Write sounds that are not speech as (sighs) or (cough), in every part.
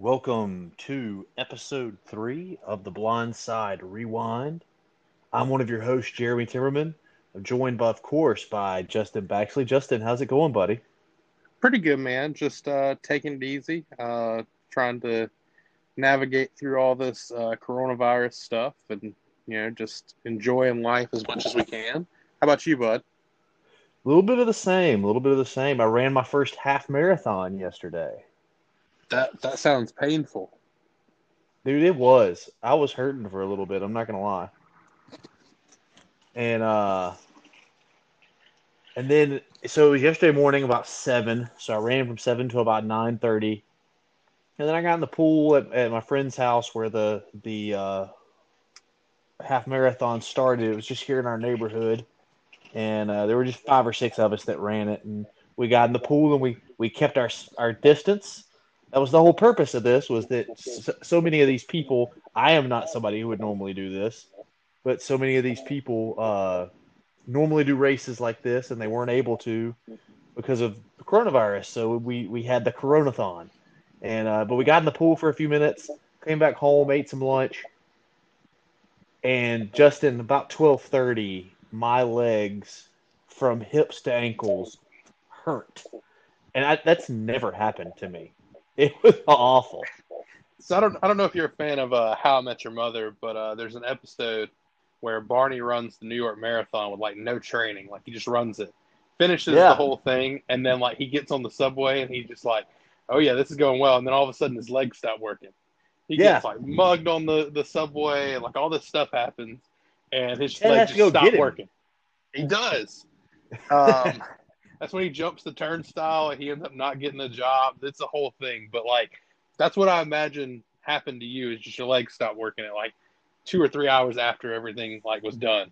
Welcome to episode three of the Blind Side Rewind. I'm one of your hosts, Jeremy Timmerman. I'm joined, by, of course, by Justin Baxley. Justin, how's it going, buddy? Pretty good, man. Just uh, taking it easy, uh, trying to navigate through all this uh, coronavirus stuff, and you know, just enjoying life as much as we can. How about you, bud? A little bit of the same. A little bit of the same. I ran my first half marathon yesterday. That that sounds painful. Dude, it was. I was hurting for a little bit, I'm not gonna lie. And uh and then so it was yesterday morning about seven. So I ran from seven to about nine thirty. And then I got in the pool at, at my friend's house where the the uh half marathon started. It was just here in our neighborhood. And uh, there were just five or six of us that ran it and we got in the pool and we, we kept our our distance that was the whole purpose of this was that so, so, many of these people i am not somebody who would normally do this but so many of these people uh, normally do races like this and they weren't able to because of the coronavirus. So we we had the coronathon. And uh, but we got in the pool for a few minutes came back home ate some lunch and just in about 12.30 my legs from hips to ankles hurt. And I, that's never happened to me it was awful. So I don't I don't know if you're a fan of uh, How I Met Your Mother, but uh, there's an episode where Barney runs the New York Marathon with like no training, like he just runs it, finishes yeah. the whole thing, and then like he gets on the subway and he just like, oh yeah, this is going well, and then all of a sudden his legs stop working. He yeah. gets like mugged on the the subway, and like all this stuff happens, and his legs just stop working. He does. (laughs) Um, that's when he jumps the turnstile and he ends up not getting the job. It's a whole thing. But like that's what I imagine happened to you is just your legs stopped working at like two or three hours after everything like was done.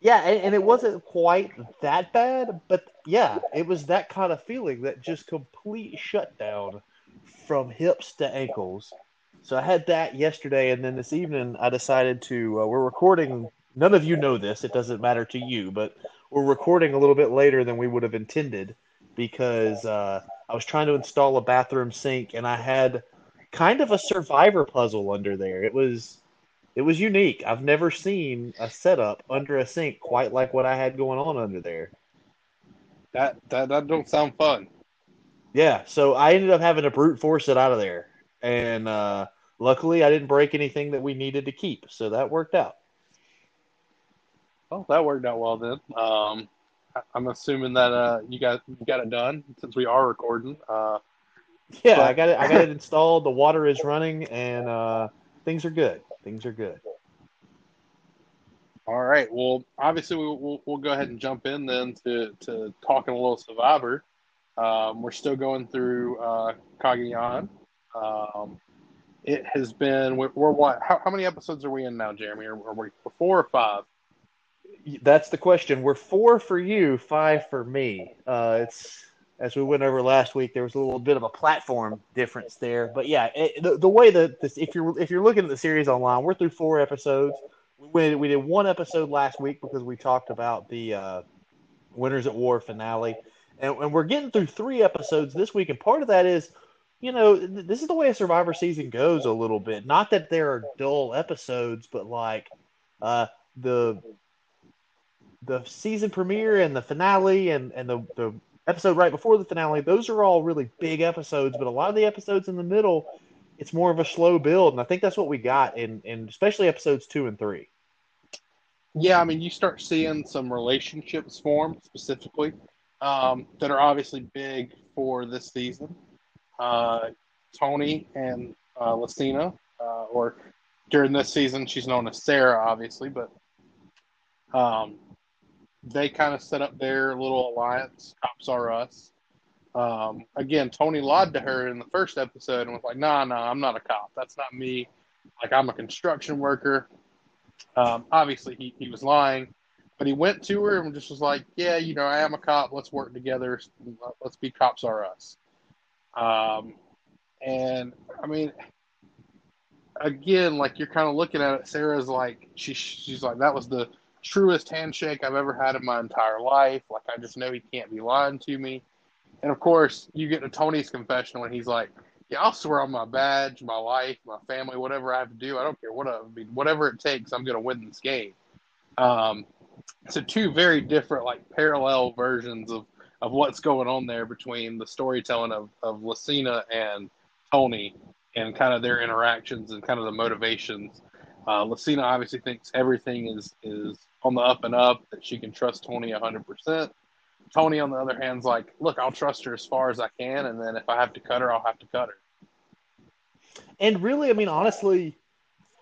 Yeah, and, and it wasn't quite that bad, but yeah, it was that kind of feeling that just complete shutdown from hips to ankles. So I had that yesterday, and then this evening I decided to. Uh, we're recording. None of you know this; it doesn't matter to you, but we're recording a little bit later than we would have intended because uh, I was trying to install a bathroom sink and I had kind of a survivor puzzle under there. It was it was unique. I've never seen a setup under a sink quite like what I had going on under there. That that that don't sound fun. Yeah, so I ended up having to brute force it out of there, and uh, luckily I didn't break anything that we needed to keep, so that worked out. Well, that worked out well then. Um, I'm assuming that uh, you got you got it done since we are recording. Uh, yeah, but... I got it. I got it (laughs) installed. The water is running, and uh, things are good. Things are good. All right. Well, obviously, we, will we'll go ahead and jump in then to, to talking a little Survivor. Um, we're still going through uh. Um, it has been we're, we're what? How, how, many episodes are we in now, Jeremy? Are, are we four or five? That's the question. We're four for you, five for me. Uh, it's as we went over last week. There was a little bit of a platform difference there, but yeah, it, the, the way that this, if you're if you're looking at the series online, we're through four episodes. We, we did one episode last week because we talked about the uh, Winners at War finale, and, and we're getting through three episodes this week. And part of that is you know, this is the way a Survivor season goes a little bit. Not that there are dull episodes, but like uh, the the season premiere and the finale and, and the, the episode right before the finale, those are all really big episodes, but a lot of the episodes in the middle, it's more of a slow build. And I think that's what we got in, in especially episodes two and three. Yeah, I mean, you start seeing some relationships form specifically um, that are obviously big for this season. Uh, Tony and uh, Lacina, uh, or during this season, she's known as Sarah, obviously, but um, they kind of set up their little alliance. Cops are us. Um, again, Tony lied to her in the first episode and was like, "Nah, nah, I'm not a cop. That's not me. Like, I'm a construction worker." Um, obviously, he he was lying, but he went to her and just was like, "Yeah, you know, I am a cop. Let's work together. Let's be cops are us." Um, and I mean, again, like you're kind of looking at it. Sarah's like, she she's like, that was the truest handshake I've ever had in my entire life. Like I just know he can't be lying to me. And of course, you get to Tony's confession when he's like, yeah, I'll swear on my badge, my life, my family, whatever I have to do. I don't care what I, mean, whatever it takes. I'm going to win this game. Um, so two very different, like parallel versions of of what's going on there between the storytelling of of Lacina and Tony, and kind of their interactions and kind of the motivations. Uh, Lacina obviously thinks everything is is on the up and up, that she can trust Tony 100%. Tony, on the other hand, is like, look, I'll trust her as far as I can, and then if I have to cut her, I'll have to cut her. And really, I mean, honestly,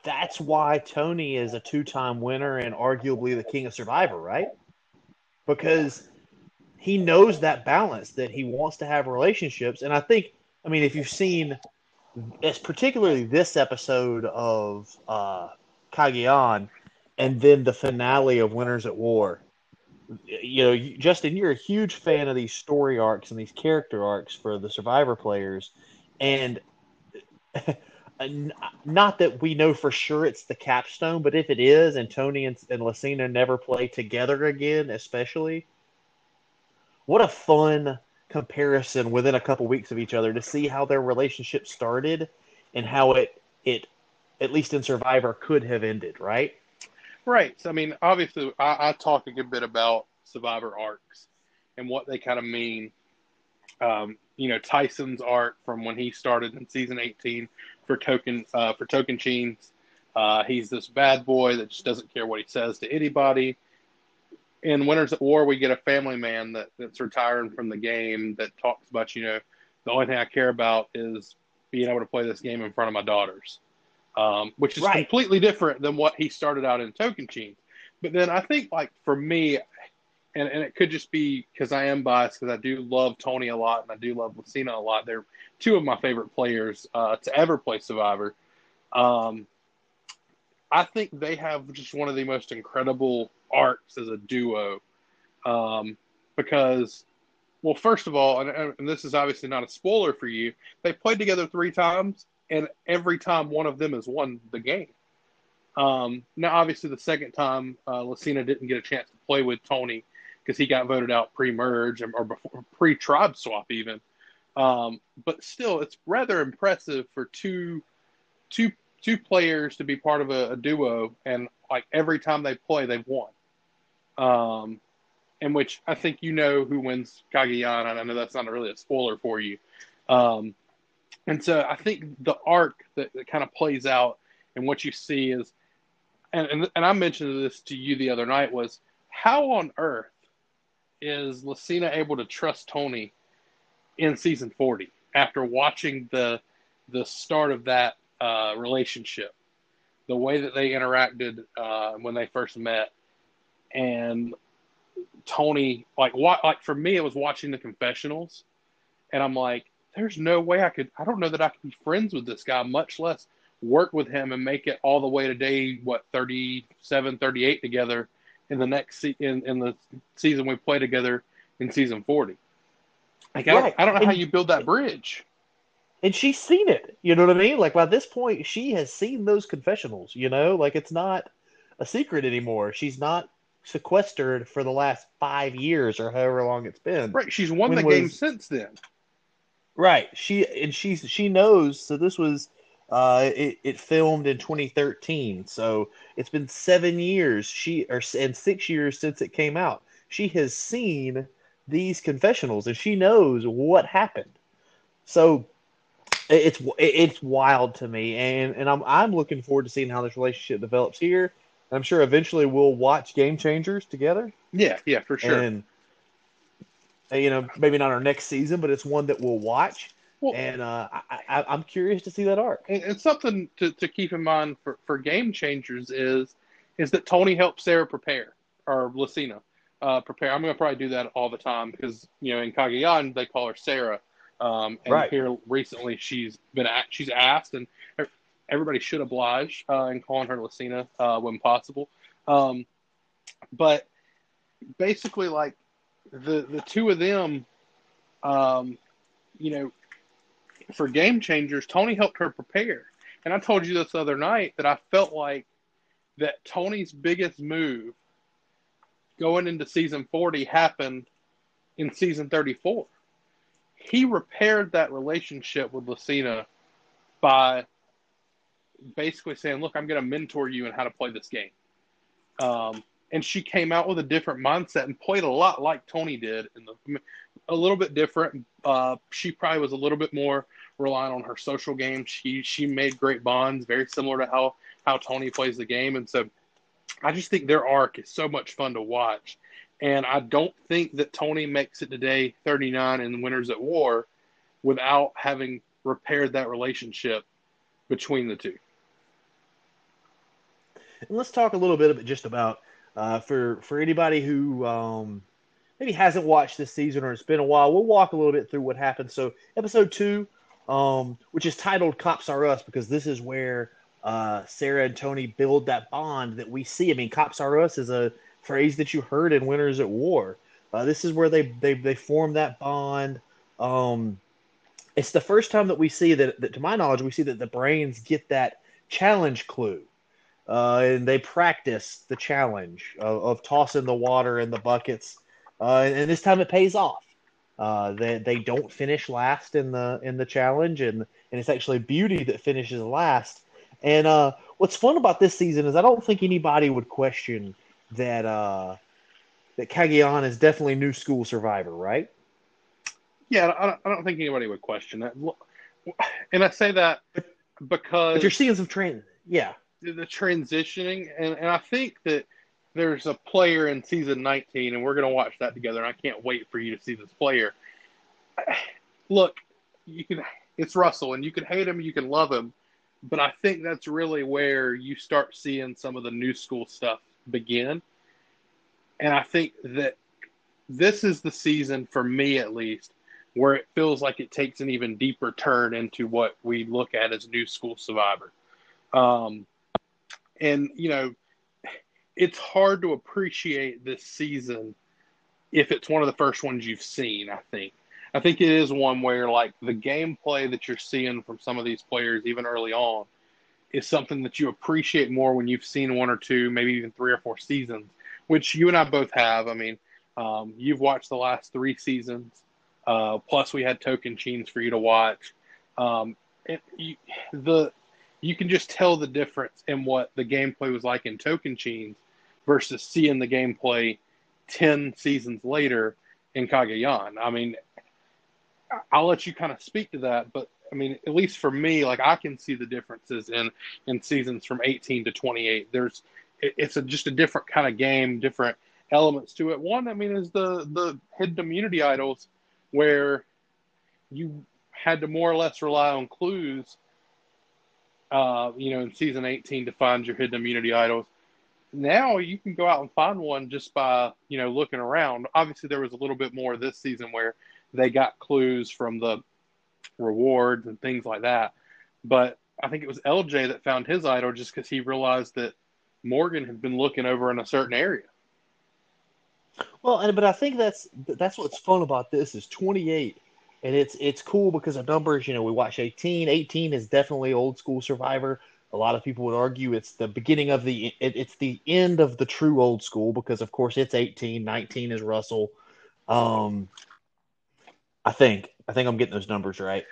that's why Tony is a two time winner and arguably the king of Survivor, right? Because he knows that balance that he wants to have relationships. And I think, I mean, if you've seen, it's particularly this episode of uh, Cagayan and then the finale of Winners at War, you know, Justin, you're a huge fan of these story arcs and these character arcs for the Survivor players, and (laughs) not that we know for sure it's the capstone, but if it is, and Tony and, and Lacina never play together again, especially, what a fun comparison within a couple weeks of each other to see how their relationship started and how it it at least in Survivor could have ended, right? Right. So, I mean, obviously, I, I talk a good bit about survivor arcs and what they kind of mean. Um, you know, Tyson's arc from when he started in season 18 for Token uh, for Tocantins. Uh, he's this bad boy that just doesn't care what he says to anybody. In Winners at War, we get a family man that, that's retiring from the game that talks about, you know, the only thing I care about is being able to play this game in front of my daughters um, which is right. completely different than what he started out in token Tocantins. But then I think, like for me, and, and it could just be because I am biased because I do love Tony a lot and I do love Lacina a lot. They're two of my favorite players uh, to ever play Survivor. Um, I think they have just one of the most incredible arcs as a duo um, because, well, first of all, and, and this is obviously not a spoiler for you, they played together three times and every time one of them has won the game. Um, now, obviously, the second time uh, Lacina didn't get a chance to play with Tony because he got voted out pre-merge or before, pre-tribe swap even. Um, but still, it's rather impressive for two, two, two players to be part of a, a duo, and like every time they play, they've won. Um, in which I think you know who wins Cagayan. I know that's not really a spoiler for you. Um, and so I think the arc that, that kind of plays out and what you see is, and, and, and I mentioned this to you the other night was how on earth is Lacina able to trust Tony in season 40 after watching the the start of that uh, relationship, the way that they interacted uh, when they first met, and Tony like what like for me it was watching the confessionals, and I'm like there's no way I could. I don't know that I could be friends with this guy, much less work with him and make it all the way to day what 37, 38 together in the next se- in in the season we play together in season 40. Like I, don't, I don't know and, how you build that bridge. And she's seen it. You know what I mean? Like by this point, she has seen those confessionals. You know, like it's not a secret anymore. She's not sequestered for the last five years or however long it's been. Right. She's won when the was, game since then. Right. She and she's she knows. So this was uh it, it filmed in 2013. So it's been seven years. She or and six years since it came out. She has seen these confessionals and she knows what happened. So it's it's wild to me, and and I'm I'm looking forward to seeing how this relationship develops here. I'm sure eventually we'll watch Game Changers together. Yeah, yeah, for sure. And you know, maybe not our next season, but it's one that we'll watch. Well, and uh, I, am curious to see that arc. And, something to, to keep in mind for, for game changers is is that Tony helped Sarah prepare or Lacina uh, prepare. I'm going to probably do that all the time because you know in Cagayan they call her Sarah. Um, and right. here recently she's been at, she's asked and everybody should oblige uh, in calling her Lacina uh, when possible. Um, but basically, like the the two of them, um, you know, for game changers, Tony helped her prepare. And I told you this other night that I felt like that Tony's biggest move going into season 40 happened in season 34. he repaired that relationship with Lacina by basically saying, "Look, I'm going to mentor you in how to play this game." Um, and she came out with a different mindset and played a lot like Tony did, in the, a little bit different. Uh, she probably was a little bit more relying on her social game. She she made great bonds, very similar to how how Tony plays the game, and so I just think their arc is so much fun to watch. And I don't think that Tony makes it today 39 in Winners at War without having repaired that relationship between the two. And let's talk a little bit just about uh, for for anybody who um, maybe hasn't watched this season or it's been a while. We'll walk a little bit through what happened. So episode two, um, which is titled "Cops Are Us," because this is where uh, Sarah and Tony build that bond that we see. I mean, "Cops Are Us" is a phrase that you heard in Winners at War. Uh, this is where they they they form that bond. Um, it's the first time that we see that, that, to my knowledge, we see that the brains get that challenge clue uh, and they practice the challenge of, of, tossing the water in the buckets, uh, and, and, this time it pays off. Uh, they they don't finish last in the in the challenge, and and it's actually Beauty that finishes last. And uh, what's fun about this season is I don't think anybody would question that uh, that Cagayan is definitely new school survivor, right? Yeah, I don't, I don't think anybody would question that. And I say that because but you're seeing some train, yeah the transitioning, and, and I think that there's a player in season 19, and we're going to watch that together. And I can't wait for you to see this player. (sighs) Look, you can it's Russell, and you can hate him, you can love him, but I think that's really where you start seeing some of the new school stuff begin. And I think that this is the season for me, at least, where it feels like it takes an even deeper turn into what we look at as new school survivor. Um, and you know, it's hard to appreciate this season if it's one of the first ones you've seen. I think. I think it is one where like the gameplay that you're seeing from some of these players, even early on, is something that you appreciate more when you've seen one or two, maybe even three or four seasons, which you and I both have. I mean, um, you've watched the last three seasons. Uh, plus, we had Tocantins for you to watch. Um, it, you, the you can just tell the difference in what the gameplay was like in Tocantins versus seeing the gameplay 10 seasons later in Cagayan. I mean, I'll let you kind of speak to that, but I mean, at least for me, like I can see the differences in in seasons from 18 to 28. There's it's a, just a different kind of game, different elements to it. One, I mean, is the the hidden immunity idols, where you had to more or less rely on clues uh, you know, in season 18 to find your hidden immunity idols. Now you can go out and find one just by, you know, looking around. Obviously, there was a little bit more this season where they got clues from the rewards and things like that. But I think it was LJ that found his idol just because he realized that Morgan had been looking over in a certain area. Well, and but I think that's that's what's fun about this is 28 and it's it's cool because of numbers. You know, we watch 18. 18 is definitely old school Survivor. A lot of people would argue it's the beginning of the it, it's the end of the true old school because of course it's 18. 19 is Russell. Um, I think I think I'm getting those numbers right.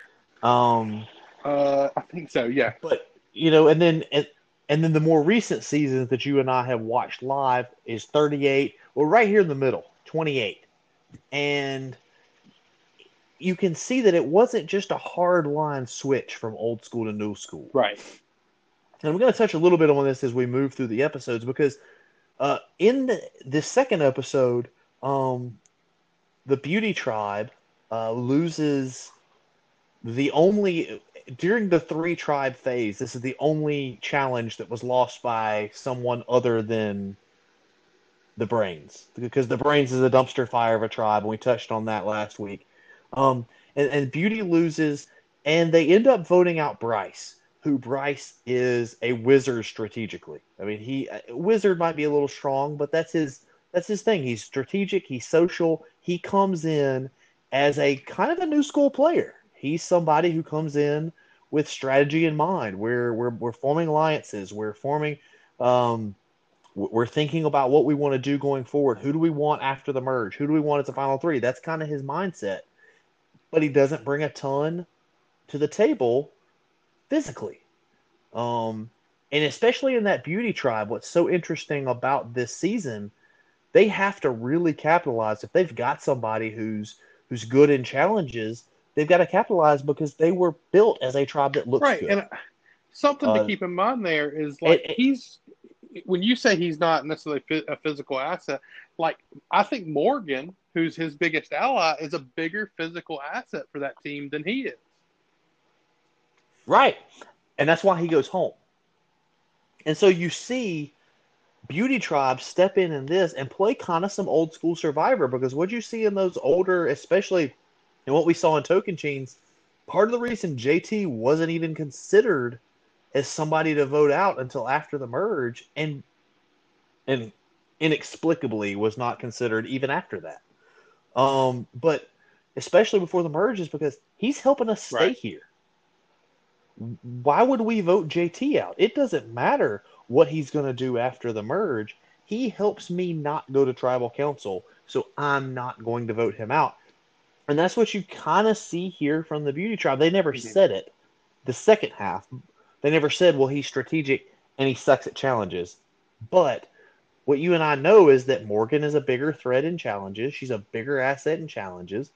Um, uh, I think so. Yeah. But you know, and then and, and then the more recent seasons that you and I have watched live is 38. Well, right here in the middle, 28, and you can see that it wasn't just a hard line switch from old school to new school. Right. And we're going to touch a little bit on this as we move through the episodes because uh, in the, the second episode, um, the Beauty Tribe uh, loses the only during the three tribe phase. This is the only challenge that was lost by someone other than the Brains because the Brains is a dumpster fire of a tribe, and we touched on that last week. Um, and, and Beauty loses, and they end up voting out Brice, who Brice is a wizard strategically. I mean, he wizard might be a little strong, but that's his that's his thing. He's strategic. He's social. He comes in as a kind of a new school player. He's somebody who comes in with strategy in mind. We're we're we're forming alliances. We're forming. Um, we're thinking about what we want to do going forward. Who do we want after the merge? Who do we want as a final three? That's kind of his mindset but he doesn't bring a ton to the table physically. Um, and especially in that beauty tribe, what's so interesting about this season, they have to really capitalize if they've got somebody who's who's good in challenges. They've got to capitalize because they were built as a tribe that looks right. good. And something to Uh, keep in mind there is like it- he's when you say he's not necessarily a physical asset. Like I think Morgan, who's his biggest ally, is a bigger physical asset for that team than he is. Right. And that's why he goes home. And so you see Beauty Tribe step in in this and play kind of some old school Survivor because what you see in those older, especially in what we saw in Tocantins, part of the reason JT wasn't even considered as somebody to vote out until after the merge and and inexplicably was not considered even after that. Um, but especially before the merge is because he's helping us stay Right. here why would we vote JT out? It doesn't matter what he's going to do after the merge. He helps me not go to tribal council, so I'm not going to vote him out. And that's what you kind of see here from the beauty tribe. They never Mhm. said it. The second half, they never said, well, he's strategic and he sucks at challenges. But what you and I know is that Morgan is a bigger threat in challenges. She's a bigger asset in challenges.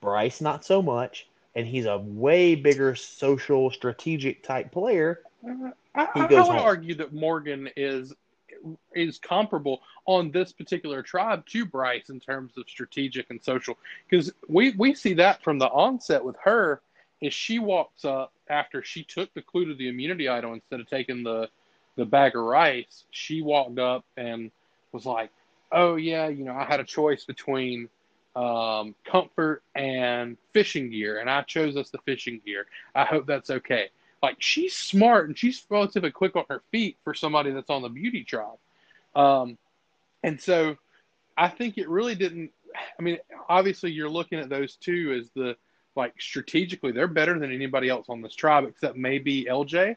Brice, not so much and he's a way bigger social strategic type player. Uh, I, I, I would home. argue that Morgan is is comparable on this particular tribe to Brice in terms of strategic and social because we we see that from the onset with her is she walks up after she took the clue to the immunity idol instead of taking the the bag of rice she walked up and was like oh yeah you know I had a choice between um, comfort and fishing gear and I chose us the fishing gear I hope that's okay like she's smart and she's relatively quick on her feet for somebody that's on the beauty tribe. Um, and so I think it really didn't. I mean, obviously you're looking at those two as the like strategically they're better than anybody else on this tribe except maybe LJ.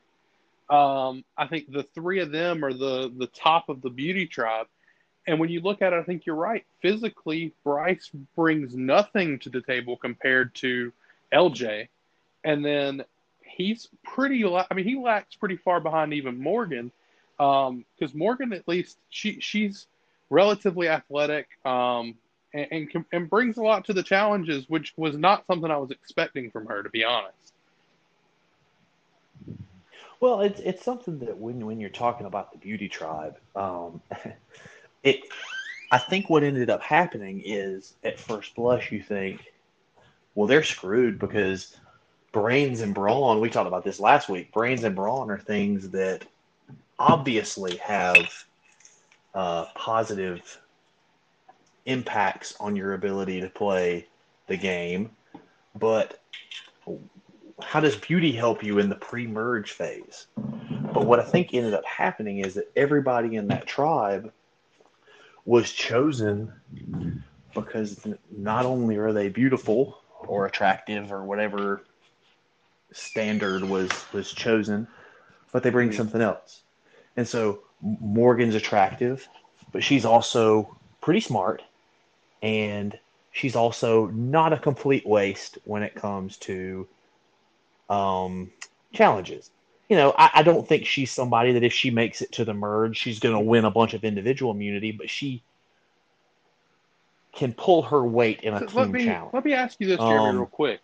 Um, I think the three of them are the the top of the beauty tribe. And when you look at it, I think you're right. Physically, Brice brings nothing to the table compared to LJ. And then he's pretty. I mean, he lacks pretty far behind even Morgan, because Morgan at least she she's relatively athletic um, and, and and brings a lot to the challenges, which was not something I was expecting from her, to be honest. Well, it's it's something that when when you're talking about the beauty tribe, um, (laughs) it I think what ended up happening is at first blush you think, well, they're screwed because brains and brawn. We talked about this last week. Brains and brawn are things that obviously have uh, positive impacts on your ability to play the game, but how does beauty help you in the pre-merge phase? But what I think ended up happening is that everybody in that tribe was chosen because not only are they beautiful or attractive or whatever standard was was chosen, but they bring something else. And so Morgan's attractive, but she's also pretty smart and she's also not a complete waste when it comes to um, challenges. You know, I, I don't think she's somebody that if she makes it to the merge, she's going to win a bunch of individual immunity, but she can pull her weight in a So team let me challenge. let me ask you this, Jeremy, Um, real quick.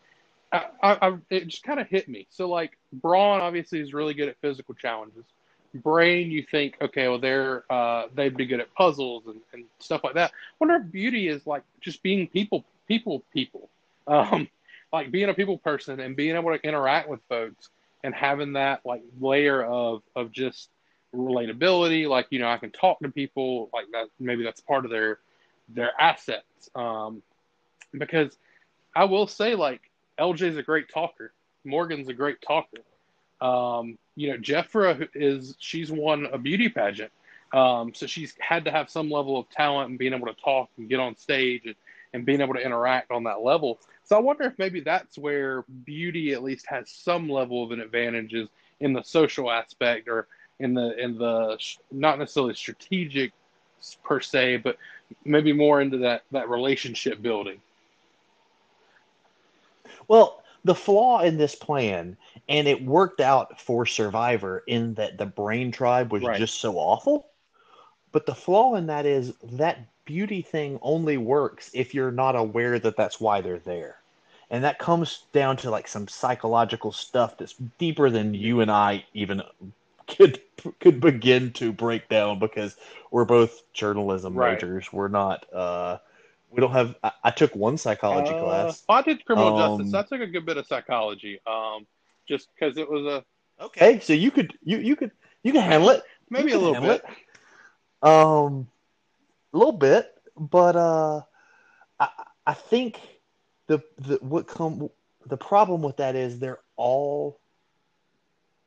I, I, I, it just kind of hit me. So, like, Brawn obviously is really good at physical challenges. Brain, you think, okay, well, they're uh, they'd be good at puzzles and, and stuff like that. I wonder if beauty is like just being people, people, people, um, like being a people person and being able to interact with folks and having that like layer of of just relatability. Like, you know, I can talk to people like that. Maybe that's part of their their assets. Um, because I will say, like, LJ's a great talker. Morgan's a great talker. Um, you know, Jefra is she's won a beauty pageant, um, so she's had to have some level of talent and being able to talk and get on stage and, and being able to interact on that level. So I wonder if maybe that's where beauty at least has some level of an advantage is in the social aspect or in the in the not necessarily strategic per se, but maybe more into that that relationship building. Well, the flaw in this plan, and it worked out for Survivor in that the Brain Tribe was Right. just so awful. But the flaw in that is that beauty thing only works if you're not aware that that's why they're there. And that comes down to like some psychological stuff that's deeper than you and I even could could begin to break down because we're both journalism Right. majors. We're not uh we don't have I, I took one psychology Uh, class. I did criminal Um, justice. I took a good bit of psychology. Um, just because it was a Okay, so you could you you could you can handle it. maybe a little bit. it. Um, a little bit, but uh, I I think the the what come the problem with that is they're all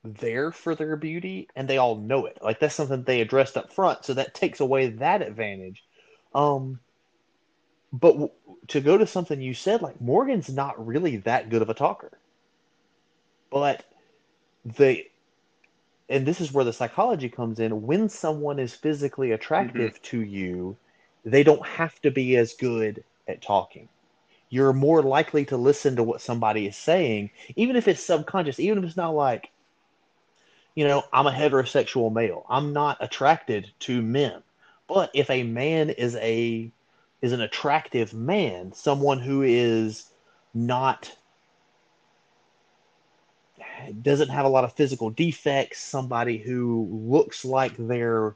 there for their beauty and they all know it. Like that's something they addressed up front, so that takes away that advantage. Um, but w- to go to something you said, like Morgan's not really that good of a talker, but the and this is where the psychology comes in. When someone is physically attractive mm-hmm. to you they don't have to be as good at talking. You're more likely to listen to what somebody is saying even if it's subconscious even if it's not like you know i'm a heterosexual male. I'm not attracted to men. But if a man is a is an attractive man someone who is not doesn't have a lot of physical defects, somebody who looks like they're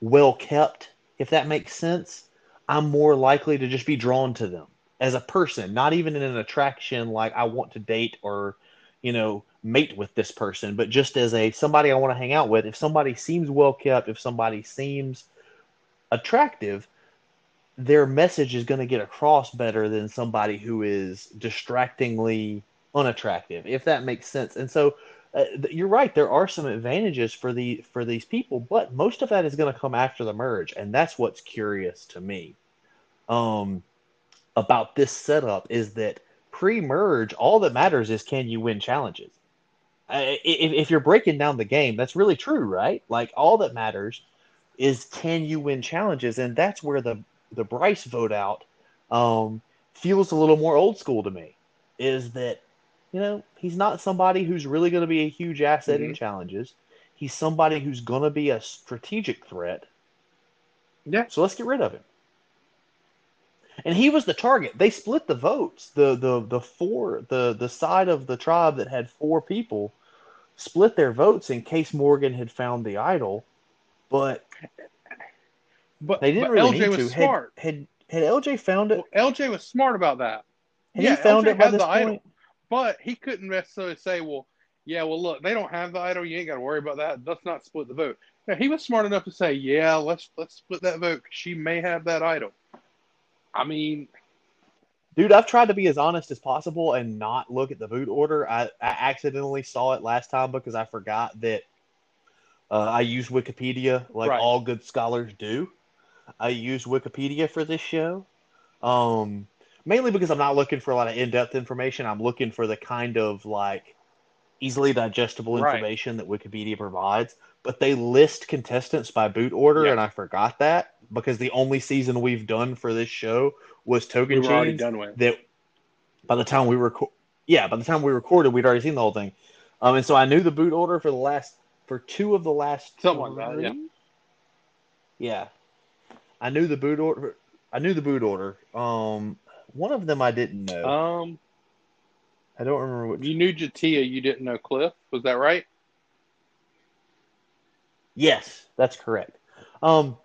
well kept, if that makes sense, I'm more likely to just be drawn to them as a person, not even in an attraction like I want to date or, you know, mate with this person, but just as a somebody I want to hang out with. If somebody seems well kept, if somebody seems attractive, their message is going to get across better than somebody who is distractingly unattractive, if that makes sense. And so uh, you're right. There are some advantages for the for these people, but most of that is going to come after the merge, and that's what's curious to me. Um, about this setup is that pre-merge, all that matters is can you win challenges. Uh, if, if you're breaking down the game, that's really true, right? Like all that matters is can you win challenges, and that's where the the Brice vote out um, feels a little more old school to me. Is that you know he's not somebody who's really going to be a huge asset in Mhm. challenges. He's somebody who's going to be a strategic threat. Yeah. So let's get rid of him. And he was the target. They split the votes. The the the four the the side of the tribe that had four people split their votes in case Morgan had found the idol, but But, they didn't but really LJ need was to. smart. Had, had had LJ found it? Well, LJ was smart about that. Had yeah, he found LJ it by this the point? idol. But he couldn't necessarily say, well, yeah, well, look, they don't have the idol. You ain't got to worry about that. Let's not split the vote. Now, he was smart enough to say, yeah, let's let's split that vote she may have that idol. I mean, Dude, I've tried to be as honest as possible and not look at the boot order. I, I accidentally saw it last time because I forgot that uh, I use Wikipedia like Right. all good scholars do. I use Wikipedia for this show. Um, mainly because I'm not looking for a lot of in-depth information. I'm looking for the kind of like easily digestible Right. information that Wikipedia provides. But they list contestants by boot order, Yeah. and I forgot that because the only season we've done for this show was Token were already Chains done with. that by the time we record, yeah, by the time we recorded, we'd already seen the whole thing. Um, and so I knew the boot order for the last for two of the last Something like that, yeah. Yeah, I knew the boot order. I knew the boot order. Um, one of them I didn't know. Um, I don't remember which. you knew Jatia, you didn't know Cliff. Was that right? Yes, that's correct. Um,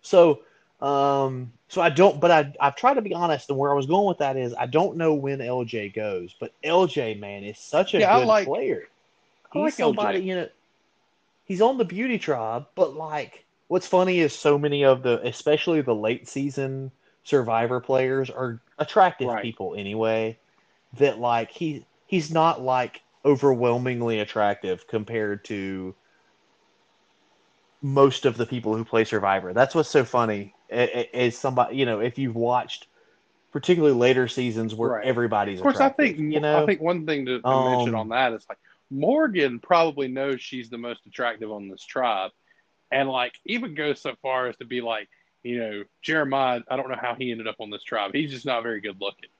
so, um, so I don't, but I I've tried to be honest, and where I was going with that is I don't know when LJ goes, but LJ man is such a Yeah, I good like- player. I He's like somebody, LJ. you know, he's on the beauty tribe, but like, what's funny is so many of the, especially the late season Survivor players, are attractive Right. people anyway. That like he he's not like overwhelmingly attractive compared to most of the people who play Survivor. That's what's so funny. Is somebody you know if you've watched particularly later seasons where Right. everybody's Of course, I think you know I think one thing to, to Um, mention on that is like Morgan probably knows she's the most attractive on this tribe, and like even goes so far as to be like, you know, Jeremiah. I don't know how he ended up on this tribe. He's just not very good looking.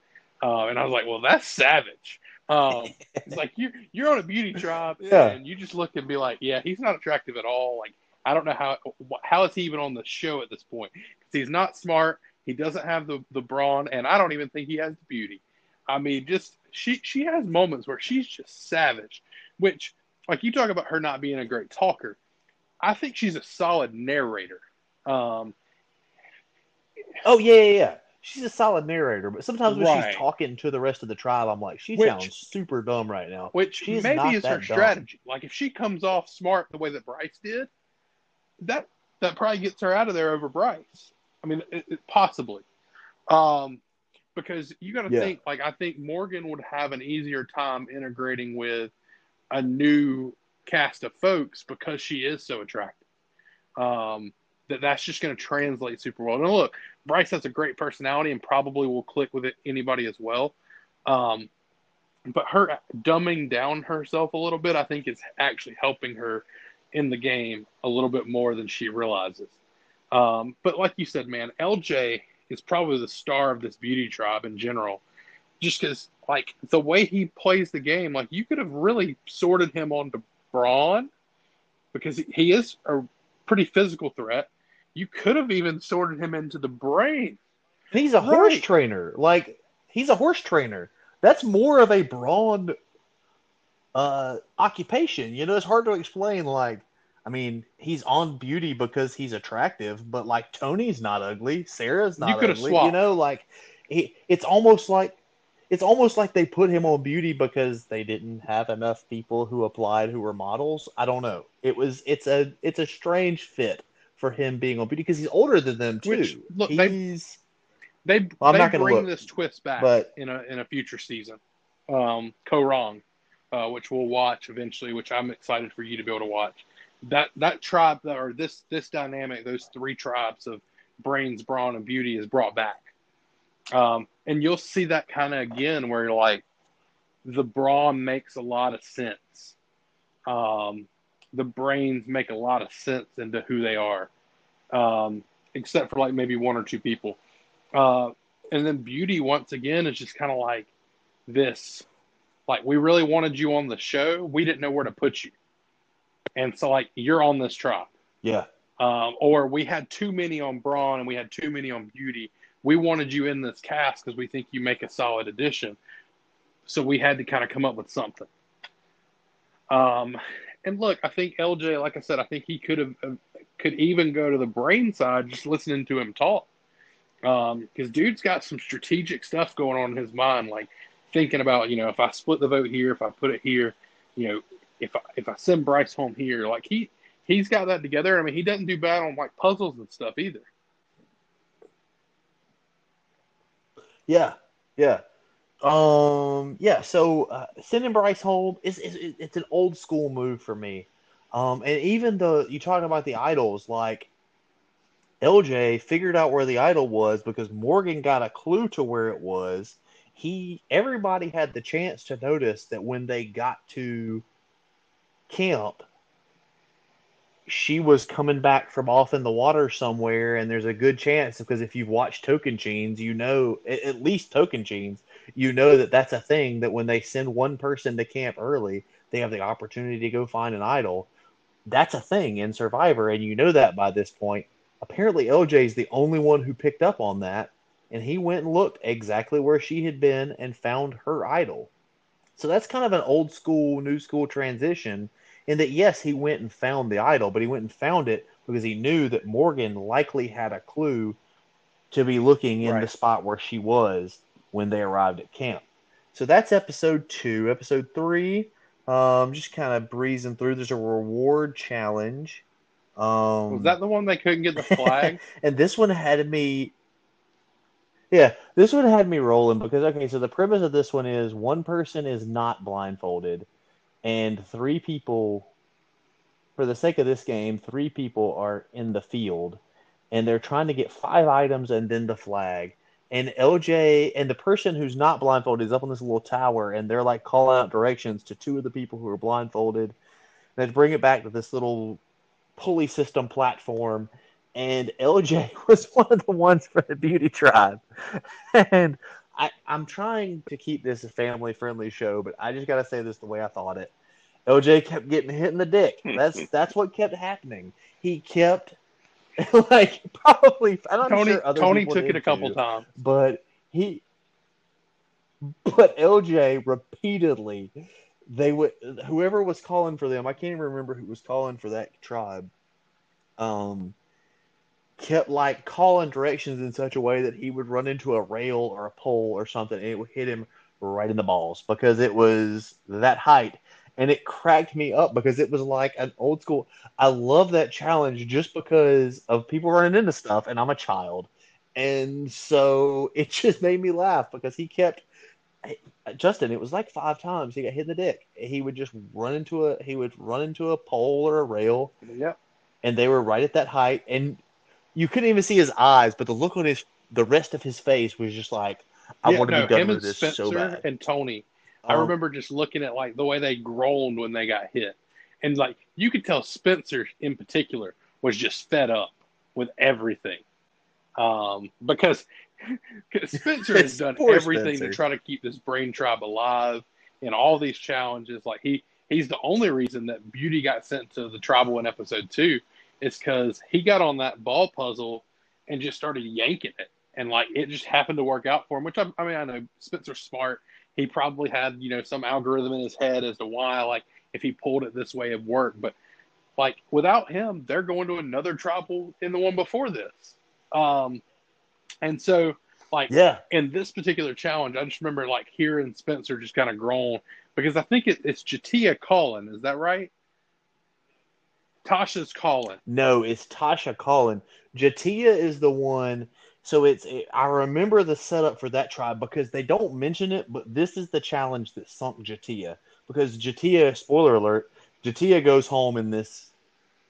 Uh, and I was like, well, that's savage. Um, (laughs) it's like you you're on a beauty tribe, Yeah. and you just look and be like, yeah, he's not attractive at all. Like I don't know how how is he even on the show at this point? Because he's not smart. He doesn't have the the brawn, and I don't even think he has the beauty. I mean, just she she has moments where she's just savage, which like you talk about her not being a great talker. I think she's a solid narrator. Um, Oh yeah, yeah, yeah. She's a solid narrator, but sometimes when Right. she's talking to the rest of the tribe, I'm like, she Which- sounds super dumb right now. which She's maybe not is her dumb. strategy. Like if she comes off smart the way that Brice did, that that probably gets her out of there over Brice. I mean, it, it, possibly, um, because you got to Yeah. think. Like I think Morgan would have an easier time integrating with a new cast of folks because she is so attractive. Um, that that's just going to translate super well. And look, Brice has a great personality and probably will click with it, anybody as well. Um, but her dumbing down herself a little bit, I think, is actually helping her in the game a little bit more than she realizes. Um, but like you said, man, LJ is probably the star of this beauty tribe in general, just because like the way he plays the game, like you could have really sorted him onto Brawn because he is a pretty physical threat. You could have even sorted him into the brain. And he's a horse trainer. Like he's a horse trainer. That's more of a brawn uh occupation. You know, it's hard to explain like I mean, he's on beauty because he's attractive, but like Tony's not ugly, Sarah's not You ugly. You know, like he, it's almost like it's almost like they put him on beauty because they didn't have enough people who applied who were models. I don't know. It was it's a it's a strange fit for him being on beauty because he's older than them too. Which, look, they- he's They Well, I'm they not gonna bring look, this twist back but- in a in a future season. Um, Kaoh Rong, uh, which we'll watch eventually, which I'm excited for you to be able to watch. That that tribe or this this dynamic, those three tribes of brains, brawn, and beauty is brought back. Um, and you'll see that kind of again where you're like the brawn makes a lot of sense. Um, the brains make a lot of sense into who they are. Um, except for like maybe one or two people. Uh, and then beauty once again is just kind of like this, like we really wanted you on the show, we didn't know where to put you, and so like you're on this tribe, yeah. um, or we had too many on Brawn and we had too many on Beauty. We wanted you in this cast because we think you make a solid addition, so we had to kind of come up with something. Um, and look, I think LJ, like I said, I think he could have uh, could even go to the brain side just listening to him talk. Because dude's got some strategic stuff going on in his mind, like thinking about, you know, if I split the vote here, if I put it here, you know, if I if I send Brice home here, like he he's got that together. I mean, he doesn't do bad on like puzzles and stuff either. Yeah, yeah, um, yeah. So uh, sending Brice home is, it's an old school move for me. Um, and even the you talk about the idols, like LJ figured out where the idol was because Morgan got a clue to where it was. He everybody had the chance to notice that when they got to camp, she was coming back from off in the water somewhere, and there's a good chance because if you've watched Tocantins, you know at, least Tocantins, you know that that's a thing that when they send one person to camp early, they have the opportunity to go find an idol. That's a thing in Survivor, and you know that by this point. Apparently, LJ is the only one who picked up on that, and he went and looked exactly where she had been and found her idol. So that's kind of an old school, new school transition in that yes, he went and found the idol, but he went and found it because he knew that Morgan likely had a clue to be looking in the spot where she was when they arrived at camp. So that's episode two. Episode three, um, just kind of breezing through. There's a reward challenge. Um, Was that the one they couldn't get the flag? (laughs) and this one had me yeah this one had me rolling because okay so the premise of this one is one person is not blindfolded and three people for the sake of this game three people are in the field and they're trying to get five items and then the flag and lj and the person who's not blindfolded is up on this little tower and they're like calling out directions to two of the people who are blindfolded they bring it back to this little pulley system platform and LJ (laughs) was one of the ones for the beauty tribe. (laughs) And I, I'm trying to keep this a family friendly show, but I just got to say this the way I thought it. LJ kept getting hit in the dick. (laughs) That's that's what kept happening. He kept (laughs) like probably. I'm not Tony sure other Tony took it a couple too, times. but he, but LJ repeatedly, they would whoever was calling for them. I can't even remember who was calling for that tribe. Um, kept like calling directions in such a way that he would run into a rail or a pole or something, and it would hit him right in the balls because it was that height. And it cracked me up because it was like an old school. I love that challenge just because of people running into stuff, and I'm a child, and so (laughs) it just made me laugh because he kept eh, Justin. It was like five times he got hit in the dick. He would just run into a he would run into a pole or a rail, Yep. and they were right at that height, and you couldn't even see his eyes, but the look on his the rest of his face was just like, I Yeah, want to no, be done with this Spencer so bad. and Tony. I Um, remember just looking at like the way they groaned when they got hit, and like you could tell Spencer in particular was just fed up with everything, um, because 'cause (laughs) Spencer has (laughs) done everything Spencer. to try to keep this brain tribe alive in all these challenges. Like he he's the only reason that Beauty got sent to the tribal in episode two is because he got on that ball puzzle and just started yanking it, and like it just happened to work out for him. Which I, I mean, I know Spencer's smart. He probably had you know some algorithm in his head as to why like if he pulled it this way it worked. But like without him they're going to another tribal in the one before this. Um and so like yeah, in this particular challenge i just remember like hearing spencer just kind of groan because i think it, it's J'Tia calling is that right tasha's calling no, it's Tasha calling. J'Tia is the one. So it's it, I remember the setup for that tribe because they don't mention it, but this is the challenge that sunk J'Tia because J'Tia, spoiler alert, J'Tia goes home in this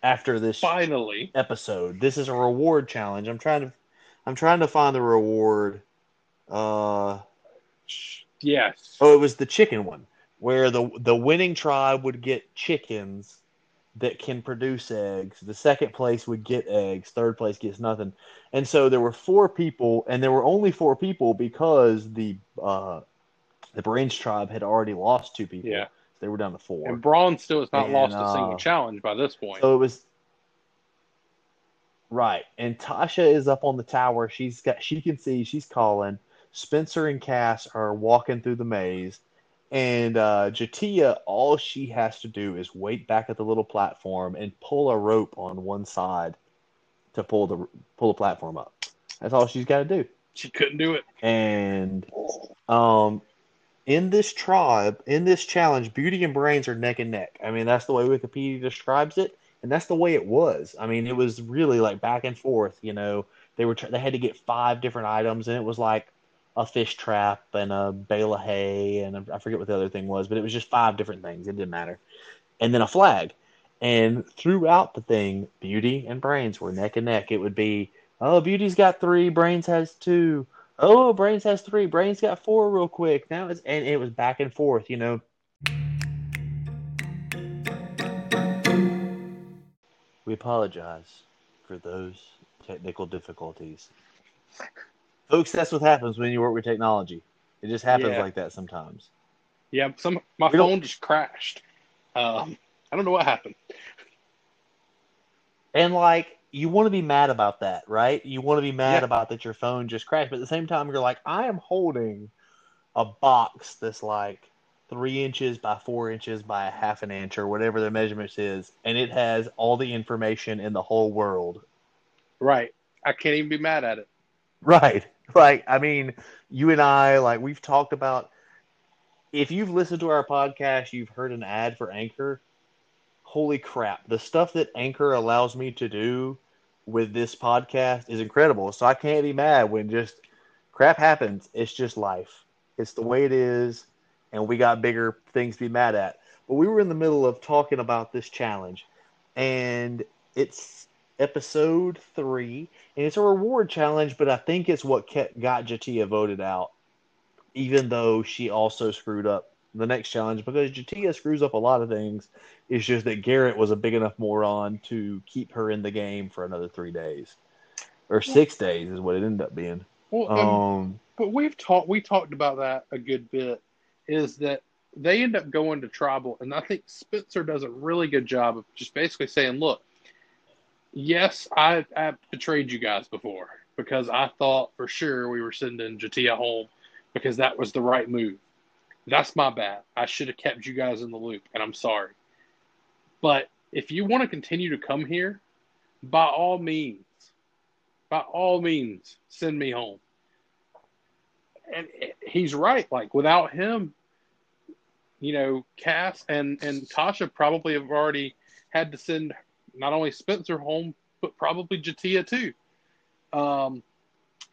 after this finally episode. This is a reward challenge. I'm trying to I'm trying to find the reward. Uh yes oh, it was the chicken one where the the winning tribe would get chickens that can produce eggs. The second place would get eggs. Third place gets nothing. And so there were four people, and there were only four people because the uh, the Branch tribe had already lost two people. Yeah. they were down to four. and Brawn still has not And, lost a single uh, challenge by this point So it was right, and Tasha is up on the tower. She's got she can see. She's calling. Spencer and Cass are walking through the maze, and uh, J'Tia. All she has to do is wait back at the little platform and pull a rope on one side to pull the pull the platform up. That's all she's got to do. she couldn't do it And um, in this tribe, in this challenge, beauty and brains are neck and neck. I mean, that's the way Wikipedia describes it, and that's the way it was. I mean, it was really like back and forth. You know, they were tr- they had to get five different items, and it was like a fish trap and a bale of hay, and I forget what the other thing was, but it was just five different things. It didn't matter, and then a flag. And throughout the thing, beauty and brains were neck and neck. It would be, oh, beauty's got three, brains has two. Oh, Brains has three. Brains got four real quick. Now it's and it was back and forth, you know. We apologize for those technical difficulties. Folks, that's what happens when you work with technology. It just happens Yeah. like that sometimes. Yeah, some my We don't- phone just crashed. Um, I don't know what happened. And like you want to be mad about that, right? You want to be mad Yeah. about that your phone just crashed, but at the same time you're like, I am holding a box that's like three inches by four inches by a half an inch or whatever the measurements is, and it has all the information in the whole world. Right. I can't even be mad at it. (laughs) Right, right. I mean, you and I, like we've talked about. If you've listened to our podcast, you've heard an ad for Anchor. Holy crap! The stuff that Anchor allows me to do with this podcast is incredible. So I can't be mad when just crap happens. It's just life. It's the way it is, and we got bigger things to be mad at. But we were in the middle of talking about this challenge, and it's episode three, and it's a reward challenge. But I think it's what kept, got J'Tia voted out, even though she also screwed up the next challenge because J'Tia screws up a lot of things. It's just that Garrett was a big enough moron to keep her in the game for another three days or six days is what it ended up being. Well, um, Um, But we've talked we talked about that a good bit. Is that they end up going to tribal, and I think Spencer does a really good job of just basically saying, "Look, yes, I I betrayed you guys before because I thought for sure we were sending J'Tia home because that was the right move. That's my bad. I should have kept you guys in the loop, and I'm sorry. But if you want to continue to come here, by all means, by all means, send me home. And he's right. Like without him, you know, Cass and and Tasha probably have already had to send not only Spencer home, but probably J'Tia too. Um,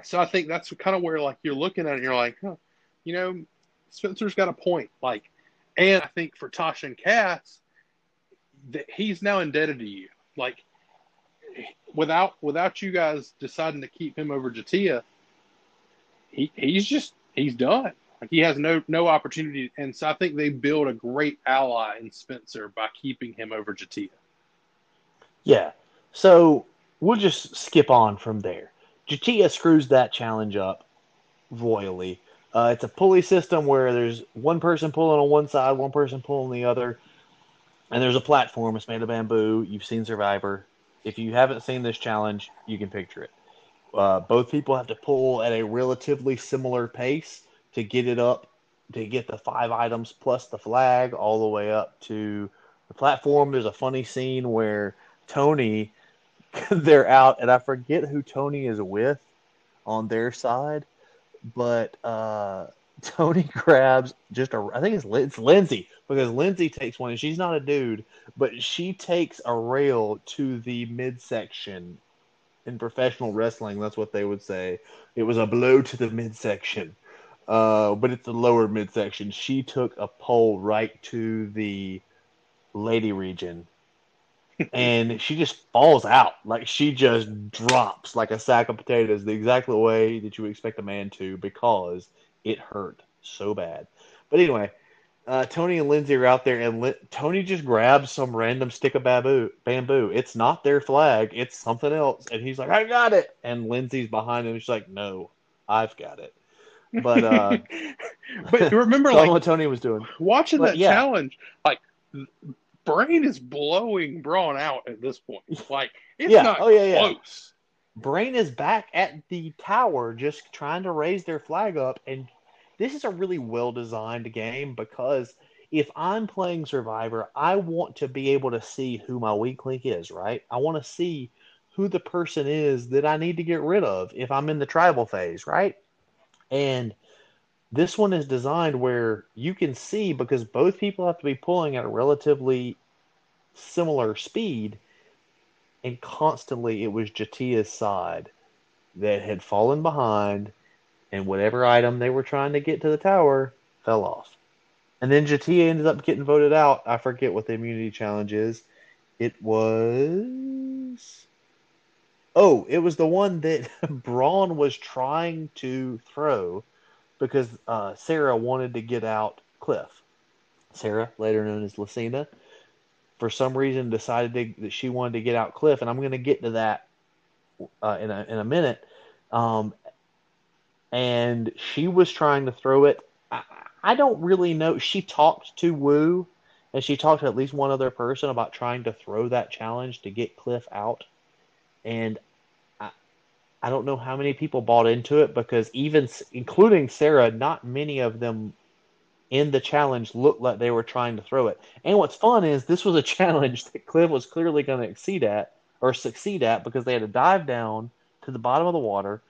so I think that's kind of where like you're looking at it, and you're like, huh, you know, Spencer's got a point. Like, and I think for Tasha and Cass, that he's now indebted to you. Like, without without you guys deciding to keep him over J'Tia, he he's just he's done. Like he has no no opportunity, and so I think they build a great ally in Spencer by keeping him over J'Tia. Yeah. So we'll just skip on from there. J'Tia screws that challenge up royally. Uh, it's a pulley system where there's one person pulling on one side, one person pulling the other, and there's a platform. It's made of bamboo. You've seen Survivor. If you haven't seen this challenge, you can picture it. Uh, both people have to pull at a relatively similar pace to get it up, to get the five items plus the flag all the way up to the platform. There's a funny scene where Tony, (laughs) they're out, and I forget who Tony is with on their side, but uh, (laughs) Tony grabs just a, I think it's, it's Lindsay because Lindsay takes one, and she's not a dude, but she takes a rail to the midsection. In professional wrestling, that's what they would say. It was a blow to the midsection, uh, but it's the lower midsection. She took a pole right to the lady region and she just falls out. Like she just drops like a sack of potatoes the exact way that you would expect a man to because it hurt so bad. But anyway, uh, Tony and Lindsay are out there, and Li- Tony just grabs some random stick of bamboo. Bamboo. It's not their flag. It's something else. And he's like, "I got it." And Lindsay's behind him. She's like, "No, I've got it." But uh, (laughs) but remember, (laughs) like what Tony was doing, watching but, that yeah. challenge, like brain is blowing Brawn out at this point. (laughs) Like it's yeah. not oh, yeah, close. Yeah. Brain is back at the tower just trying to raise their flag up and this is a really well designed game because if I'm playing Survivor, I want to be able to see who my weak link is, right? I want to see who the person is that I need to get rid of if I'm in the tribal phase, right? And this one is designed where you can see because both people have to be pulling at a relatively similar speed, and constantly it was J'Tia's side that had fallen behind, and whatever item they were trying to get to the tower fell off. And then J'Tia ended up getting voted out. I forget what the immunity challenge is. It was. Oh, it was the one that (laughs) Brawn was trying to throw because uh, Sarah wanted to get out Cliff. Sarah, later known as Lacina, for some reason decided to, that she wanted to get out Cliff, and I'm going to get to that uh, in a in a minute. Um, and she was trying to throw it. I, I don't really know. She talked to Woo, and she talked to at least one other person about trying to throw that challenge to get Cliff out. And I don't know how many people bought into it because even including Sarah, not many of them in the challenge looked like they were trying to throw it. And what's fun is this was a (laughs) challenge that Cliff was clearly going to exceed at or succeed at because they had to dive down to the bottom of the water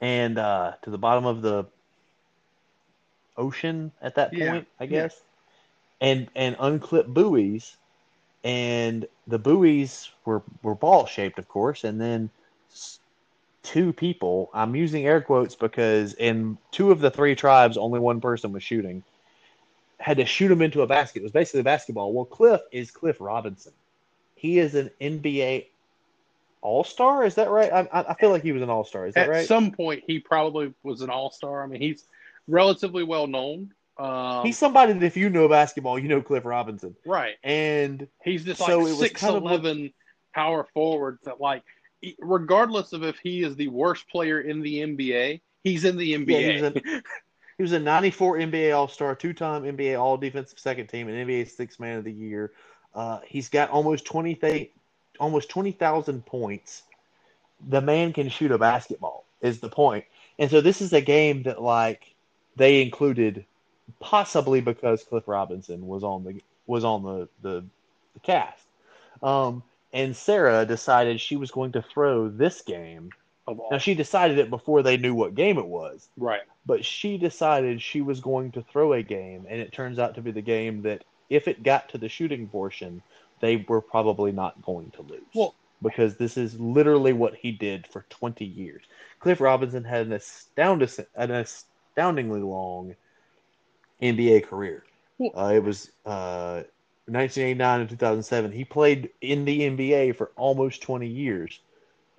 and uh, to the bottom of the ocean at that point, yeah. I guess, yeah. and and unclip buoys, and the buoys were were ball shaped, of course, and then two people. I'm using air quotes because in two of the three tribes, only one person was shooting. Had to shoot him into a basket. It was basically basketball. Well, Cliff is Cliff Robinson. He is an NBA All Star. Is that right? I, I feel like he was an All Star. Is that At right? At some point, he probably was an All Star. I mean, he's relatively well known. Um, he's somebody that if you know basketball, you know Cliff Robinson, right? And he's just so like six eleven power forward that like regardless of if he is the worst player in the NBA, He's in the NBA. Yeah, he was a, (laughs) he was a 94 NBA All Star, two time NBA All Defensive Second Team, and NBA Sixth Man of the Year. Uh, he's got almost 20, almost 20,000 points. The man can shoot a basketball, is the point. And so this is a game that, like, they included possibly because Cliff Robinson was on the was on the the, the cast. Um, and Sarah decided she was going to throw this game. Now she decided it before they knew what game it was. Right. But she decided she was going to throw a game, and it turns out to be the game that if it got to the shooting portion, they were probably not going to lose. Well, because this is literally what he did for 20 years. Cliff Robinson had an, astounding, an astoundingly long NBA career. Uh, it was uh, 1989 and 2007. He played in the NBA for almost 20 years.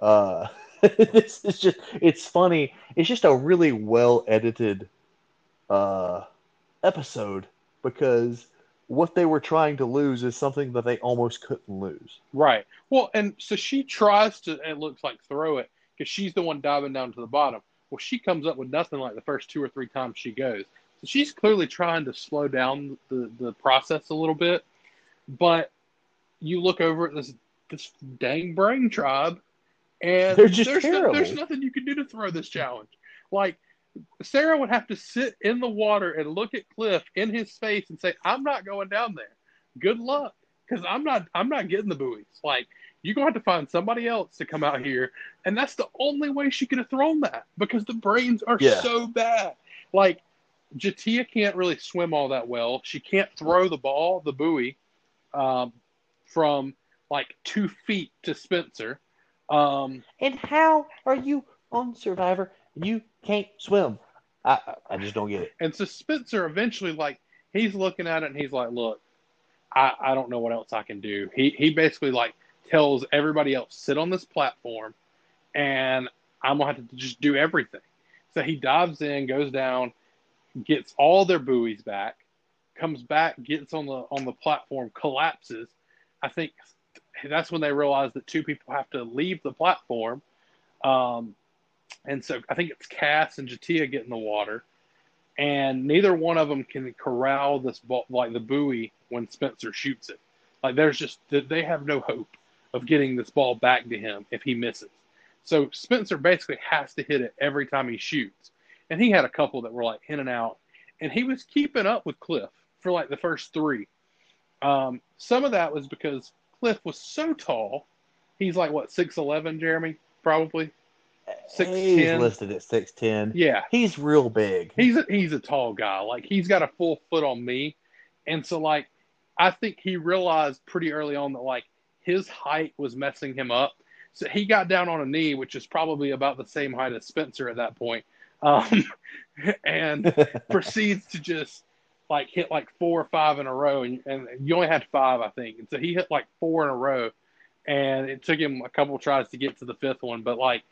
Uh, (laughs) this is just, it's funny. It's just a really well edited uh, episode because what they were trying to lose is something that they almost couldn't lose. Right. Well, and so she tries to, it looks like, throw it because she's the one diving down to the bottom. Well, she comes up with nothing like the first two or three times she goes. So she's clearly trying to slow down the, the process a little bit. But you look over at this this dang brain tribe, and there's, no, there's nothing you can do to throw this challenge. Like Sarah would have to sit in the water and look at Cliff in his face and say, "I'm not going down there. Good luck, because I'm not I'm not getting the buoys. Like you're gonna have to find somebody else to come out here." And that's the only way she could have thrown that because the brains are Yeah. so bad. Like J'Tia can't really swim all that well. She can't throw the ball, the buoy, um, from like two feet to Spencer. Um, And how are you on Survivor? And You can't swim. I I- I just don't get it. and so Spencer eventually, like, he's looking at it and he's like, "Look, I, I don't know what else I can do." He he basically like tells everybody else sit on this platform, and I'm gonna have to just do everything. So he dives in, goes down, gets all their buoys back, comes back, gets on the on the platform, collapses. I think that's when they realize that two people have to leave the platform. Um, and so I think it's Cass and J'Tia get in the water, and neither one of them can corral this ball, like the buoy when Spencer shoots it. Like there's just they have no hope of getting this ball back to him if he misses. So Spencer basically has to hit it every time he shoots, and he had a couple that were like in and out, and he was keeping up with Cliff for like the first three. Um, some of that was because Cliff was so tall. He's like what six eleven, Jeremy, probably. Six He's listed at six ten. Yeah, He's real big. he's a, he's a tall guy. Like he's got a full foot on me, and so like I think he realized pretty early on that like his height was messing him up. So he got down on a knee, which is probably about the same height as Spencer at that point, um, (laughs) and (laughs) proceeds to just like hit like four or five in a row, and, and you only had five, I think, and so he hit like four in a row, and it took him a couple tries to get to the fifth one, but like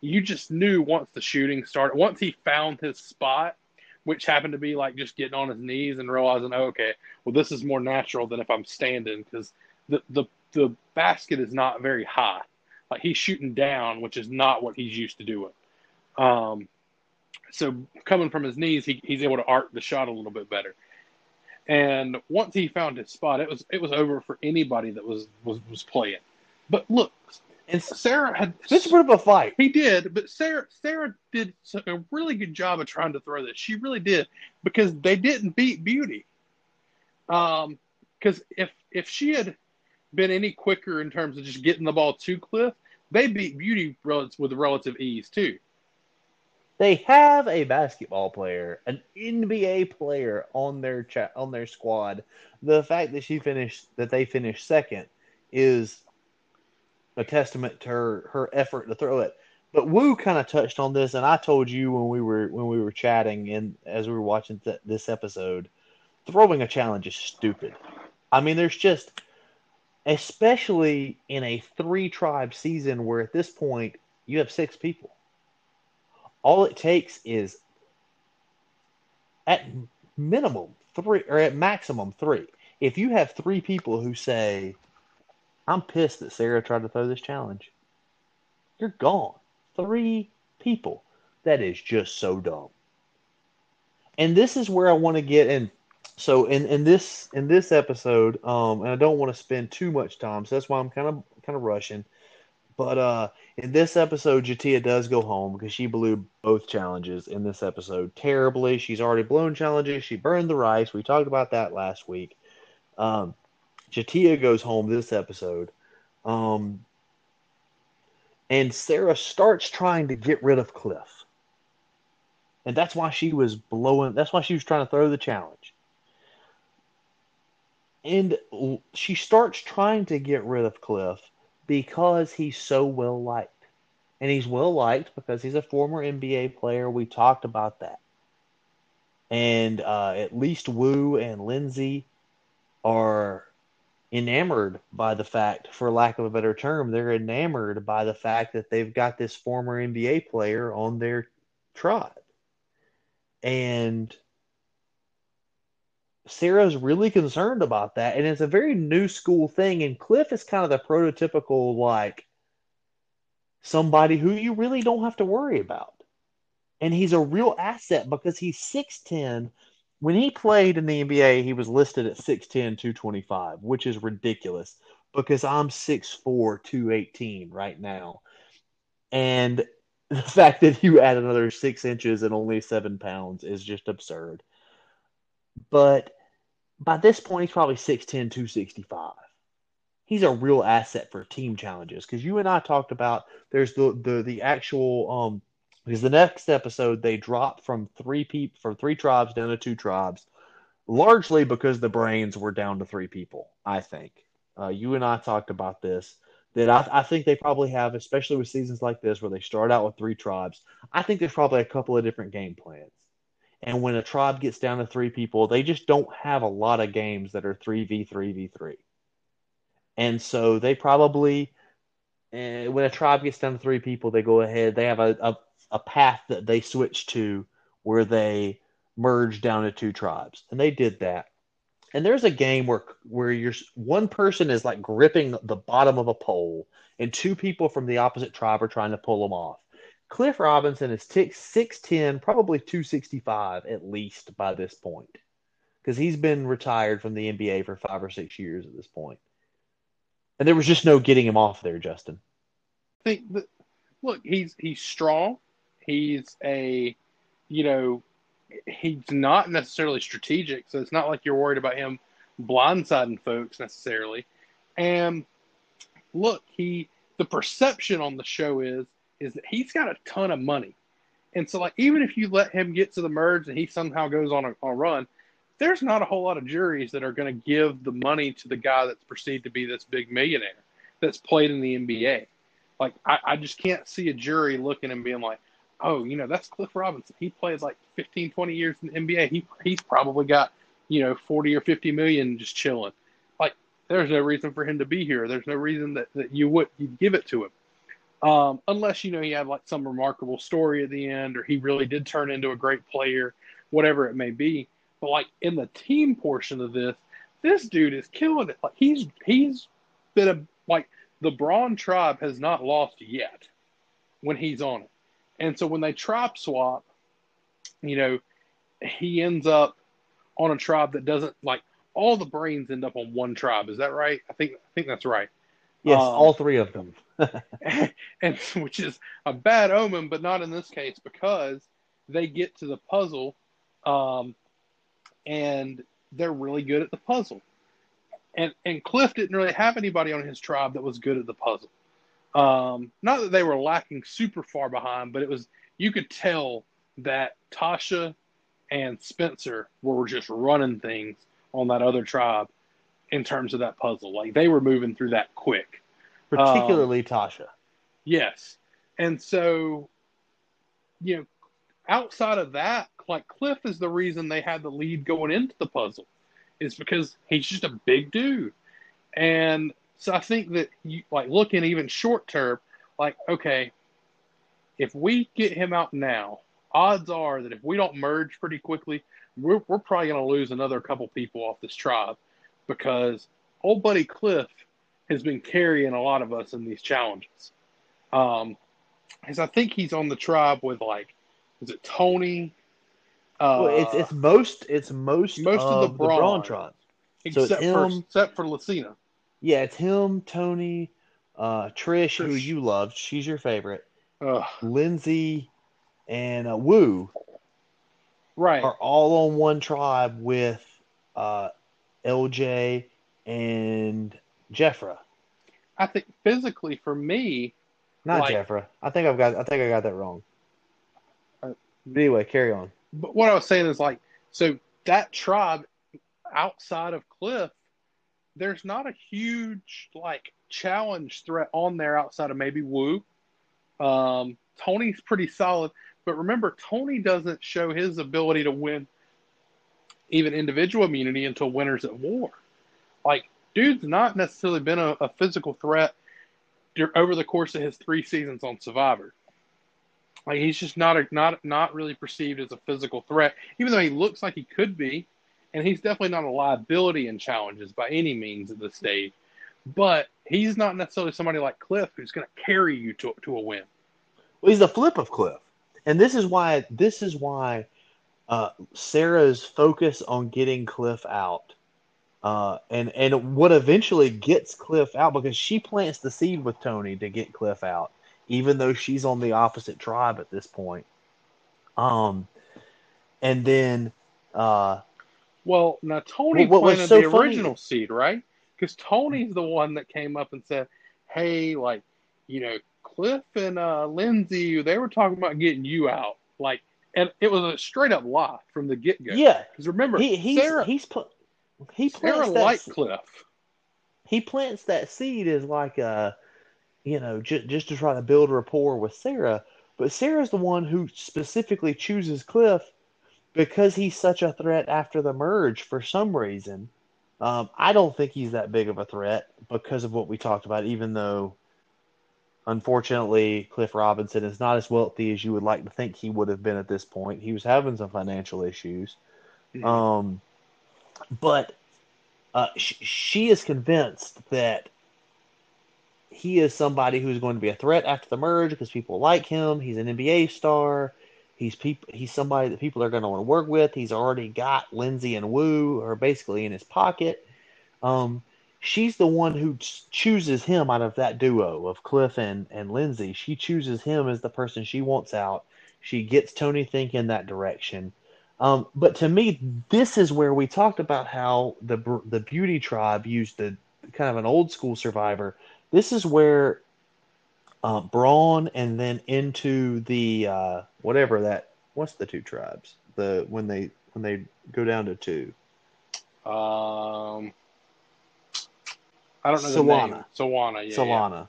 you just knew once the shooting started, once he found his spot, which happened to be like just getting on his knees and realizing, oh, okay, well this is more natural than if I'm standing because the the the basket is not very high. Like he's shooting down, which is not what he's used to doing. Um, so coming from his knees, he, he's able to arc the shot a little bit better. And once he found his spot, it was it was over for anybody that was was was playing. But look, and Sarah had Spencer put up a fight. he did, but Sarah Sarah did a really good job of trying to throw this. She really did because they didn't beat Beauty. Um, because if if she had been any quicker in terms of just getting the ball to Cliff, they beat Beauty with relative ease too. They have a basketball player, an NBA player on their cha- on their squad. The fact that she finished that they finished second is a testament to her her effort to throw it. But Woo kind of touched on this, and I told you when we were when we were chatting and as we were watching th- this episode, throwing a challenge is stupid. I mean, there's just, especially in a three tribe season where at this point you have six people. All it takes is at minimum three or at maximum three. If you have three people who say, I'm pissed that Sarah tried to throw this challenge, you're gone. Three people. That is just so dumb. And this is where I want to get in. So in, in this in this episode, um, and I don't want to spend too much time, so that's why I'm kind of kind of rushing. But uh, in this episode, J'Tia does go home because she blew both challenges in this episode terribly. She's already blown challenges. She burned the rice. We talked about that last week. Um, J'Tia goes home this episode. Um, and Sarah starts trying to get rid of Cliff. And that's why she was blowing, that's why she was trying to throw the challenge. And she starts trying to get rid of Cliff because he's so well liked. And he's well liked because he's a former NBA player. We talked about that. And uh, at least Woo and Lindsay are enamored by the fact, for lack of a better term, they're enamored by the fact that they've got this former NBA player on their tribe. And Sarah's really concerned about that, and it's a very new school thing. And Cliff is kind of the prototypical like somebody who you really don't have to worry about, and he's a real asset because he's six ten. When he played in the NBA, he was listed at 6'10", 225, which is ridiculous because I'm 6'4", 218 right now. And (laughs) the fact that you add another six inches and only seven pounds is just absurd. But by this point, he's probably 6'10, 265. He's a real asset for team challenges because you and I talked about there's the the the actual um because the next episode they dropped from three people from three tribes down to two tribes, largely because the brains were down to three people. I think uh, you and I talked about this that I, I, think they probably have, especially with seasons like this where they start out with three tribes. I think there's probably a couple of different game plans. And when a tribe gets down to three people, they just don't have a lot of games that are 3v3 v3. And so they probably, uh, when a tribe gets down to three people, they go ahead, they have a, a, a path that they switch to where they merge down to two tribes. And they did that. And there's a game where where you're one person is like gripping the bottom of a pole, and two people from the opposite tribe are trying to pull them off. Cliff Robinson is t- 6'10, probably 265 at least by this point. Because he's been retired from the NBA for five or six years at this point. And there was just no getting him off there, Justin. I think look, he's he's strong. He's a you know, he's not necessarily strategic, so it's not like you're worried about him blindsiding folks necessarily. And look, he the perception on the show is is that he's got a ton of money. And so, like, even if you let him get to the merge and he somehow goes on a, on a run, there's not a whole lot of juries that are going to give the money to the guy that's perceived to be this big millionaire that's played in the NBA. Like, I, I just can't see a jury looking and being like, oh, you know, that's Cliff Robinson. He plays like 15, 20 years in the NBA. He, he's probably got, you know, 40 or 50 million just chilling. Like, there's no reason for him to be here. There's no reason that, that you would you'd give it to him. Um, unless you know he had like some remarkable story at the end, or he really did turn into a great player, whatever it may be. But like in the team portion of this, this dude is killing it. Like he's he's been a like the Brawn tribe has not lost yet when he's on it, and so when they tribe swap, you know, he ends up on a tribe that doesn't like all the brains end up on one tribe. Is that right? I think I think that's right. Yes, um, all three of them. (laughs) and which is a bad omen, but not in this case because they get to the puzzle, um, and they're really good at the puzzle. And and Cliff didn't really have anybody on his tribe that was good at the puzzle. Um, not that they were lacking super far behind, but it was you could tell that Tasha and Spencer were just running things on that other tribe in terms of that puzzle. Like they were moving through that quick. Particularly um, Tasha. Yes. And so, you know, outside of that, like Cliff is the reason they had the lead going into the puzzle, is because he's just a big dude. And so I think that you like looking even short term, like, okay, if we get him out now, odds are that if we don't merge pretty quickly, we're, we're probably going to lose another couple people off this tribe because old buddy Cliff has been carrying a lot of us in these challenges. Um, because I think he's on the tribe with like is it Tony? Uh, well, it's it's most it's most most of the of Brawn. Brawn tribe. so it's except for him- except for Lacina. Yeah, it's him, Tony, uh, Trish, who you loved. She's your favorite. Ugh, Lindsay and uh, Woo right. are all on one tribe with uh, LJ and Jefra. I think physically for me, Not Like- Jefra. I think I've got. I think I got that wrong. Uh, anyway, carry on. but what I was saying is like, so that tribe outside of Cliff, there's not a huge like challenge threat on there outside of maybe Woo. Um, Tony's pretty solid, but remember, Tony doesn't show his ability to win even individual immunity until Winners at War. Like, dude's not necessarily been a, a physical threat over the course of his three seasons on Survivor. Like, he's just not a, not not really perceived as a physical threat, even though he looks like he could be, and he's definitely not a liability in challenges by any means at this stage. But he's not necessarily somebody like Cliff who's going to carry you to to a win. Well, he's the flip of Cliff, and this is why. This is why uh, Sarah's focus on getting Cliff out, uh, and and what eventually gets Cliff out because she plants the seed with Tony to get Cliff out, even though she's on the opposite tribe at this point. Um, and then uh, Well, now Tony Well, planted so the funny- original seed, right? Because Tony's the one that came up and said, "Hey, like, you know, Cliff and uh, Lindsay, they were talking about getting you out." Like, and it was a straight up lie from the get go. yeah, Because remember, he he's Sarah, he's put he Sarah plants that liked se- he plants that seed as like a you know just just to try to build rapport with Sarah. But Sarah's the one who specifically chooses Cliff because he's such a threat after the merge for some reason. Um, I don't think he's that big of a threat because of what we talked about even though unfortunately Cliff Robinson is not as wealthy as you would like to think he would have been at this point. He was having some financial issues. Um, but uh, sh- she is convinced that he is somebody who's going to be a threat after the merge because people like him. He's an NBA star. He's He's somebody that people are going to want to work with. He's already got Lindsay and Woo, are basically in his pocket. Um, she's the one who ch- chooses him out of that duo of Cliff and and Lindsay. She chooses him as the person she wants out. She gets Tony thinking that direction. Um, but to me, this is where we talked about how the the Beauty Tribe used the kind of an old school Survivor. This is where uh, Brawn and then into the uh, whatever that what's the two tribes the when they when they go down to two Um, I don't know Solana. Solana. Yeah. Solana,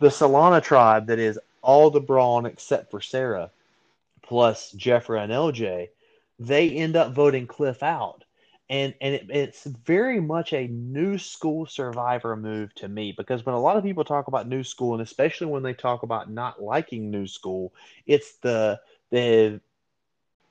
the Solana tribe that is all the Brawn except for Sarah, plus Jeffrey and LJ, they end up voting Cliff out. And and it, it's very much a new school survivor move to me because when a lot of people talk about new school and especially when they talk about not liking new school, it's the the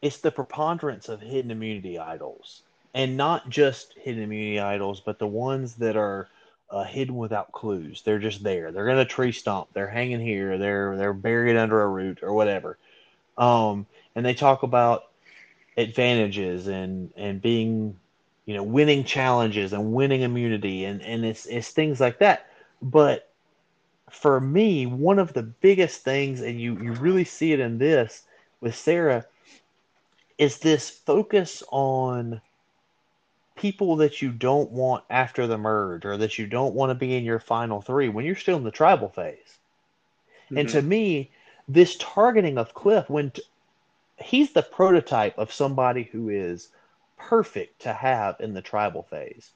it's the preponderance of hidden immunity idols. And not just hidden immunity idols, but the ones that are uh, hidden without clues. They're just there. They're in a tree stump. They're hanging here. They're they're buried under a root or whatever. Um, and they talk about advantages and and being, you know, winning challenges and winning immunity and and it's it's things like that. But for me, one of the biggest things, and you you really see it in this with Sarah, is this focus on people that you don't want after the merge or that you don't want to be in your final three when you're still in the tribal phase. And Mhm. to me, this targeting of Cliff, when he's the prototype of somebody who is perfect to have in the tribal phase,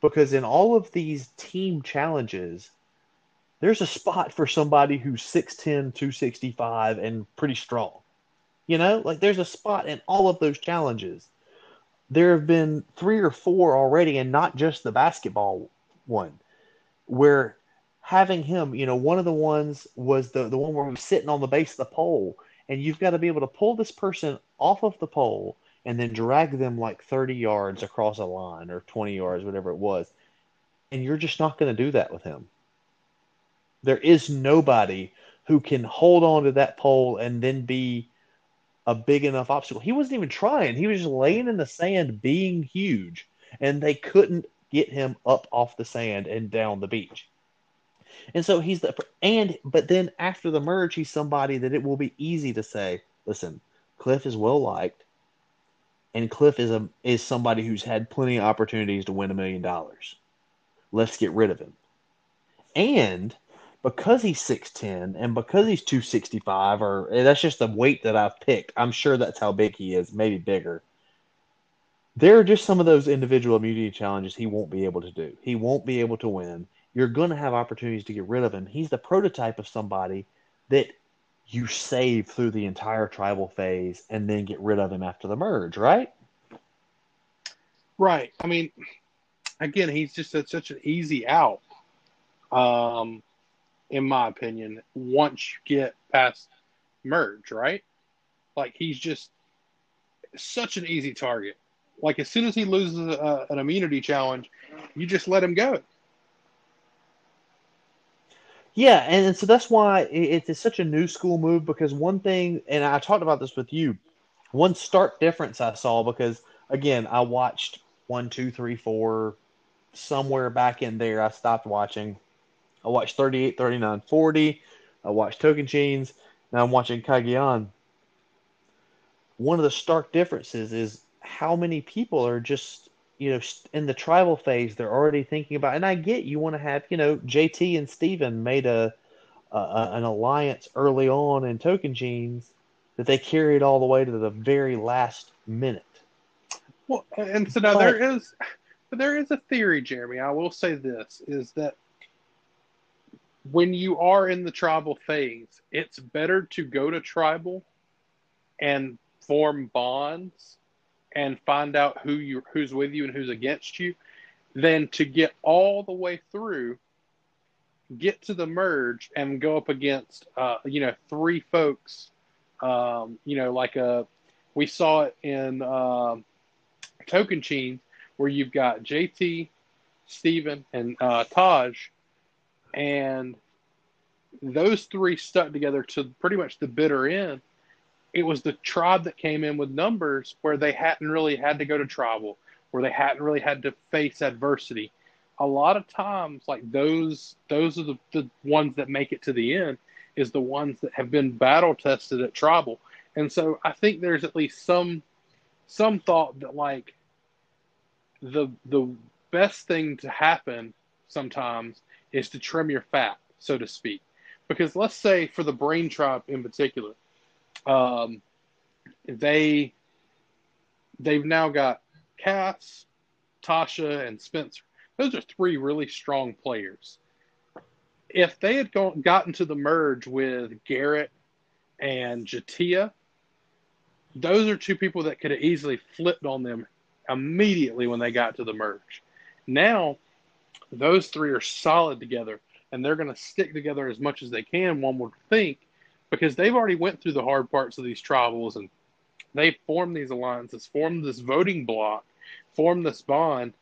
because in all of these team challenges, there's a spot for somebody who's 6'10, 265, and pretty strong. You know, like there's a spot in all of those challenges. There have been three or four already, and not just the basketball one, where having him, you know, one of the ones was the, the one where he's sitting on the base of the pole, and you've got to be able to pull this person off of the pole and then drag them like 30 yards across a line or 20 yards, whatever it was. And you're just not going to do that with him. There is nobody who can hold on to that pole and then be a big enough obstacle. He wasn't even trying. He was just laying in the sand being huge and they couldn't get him up off the sand and down the beach. And so he's the and but then after the merge, he's somebody that it will be easy to say, listen, Cliff is well liked, and Cliff is a is somebody who's had plenty of opportunities to win a million dollars. Let's get rid of him. And because he's 6'10 and because he's 265 or eh, that's just the weight that I've picked. I'm sure that's how big he is, maybe bigger there are just some of those individual immunity challenges he won't be able to do. He won't be able to win. You're going to have opportunities to get rid of him. He's the prototype of somebody that you save through the entire tribal phase and then get rid of him after the merge, right? Right. I mean, again, he's just a, such an easy out, um, in my opinion, once you get past merge, right? Like, he's just such an easy target. Like as soon as he loses a, an immunity challenge, you just let him go. Yeah, and so that's why it's such a new school move because one thing, and I talked about this with you, one stark difference I saw because again I watched one, two, three, four, somewhere back in there I stopped watching. I watched 38, 39, 40. I watched Tocantins. Now I'm watching Cagayan. One of the stark differences is how many people are just you know in the tribal phase they're already thinking about and i get you want to have you know jt and steven made a, a, an alliance early on in Tocantins that they carried all the way to the very last minute. Well and so now but, there is there is a theory jeremy i will say this is that when you are in the tribal phase it's better to go to tribal and form bonds and find out who you who's with you and who's against you than to get all the way through get to the merge and go up against uh, you know three folks um, you know like a uh, we saw it in uh, chain where you've got JT, Steven, and uh, Taj, and those three stuck together to pretty much the bitter end it was the tribe that came in with numbers where they hadn't really had to go to tribal, where they hadn't really had to face adversity. A lot of times, like those, those are the, the ones that make it to the end. Is the ones that have been battle tested at tribal, and so I think there's at least some, some thought that like the the best thing to happen sometimes is to trim your fat, so to speak. Because let's say for the brain tribe in particular, um, they they've now got Cass, Tasha, and Spencer. Those are three really strong players. If they had gone, gotten to the merge with Garrett and J'Tia, those are two people that could have easily flipped on them immediately when they got to the merge. Now, those three are solid together, and they're going to stick together as much as they can. One would think, because they've already went through the hard parts of these tribals and they formed these alliances, formed this voting block, formed this bond.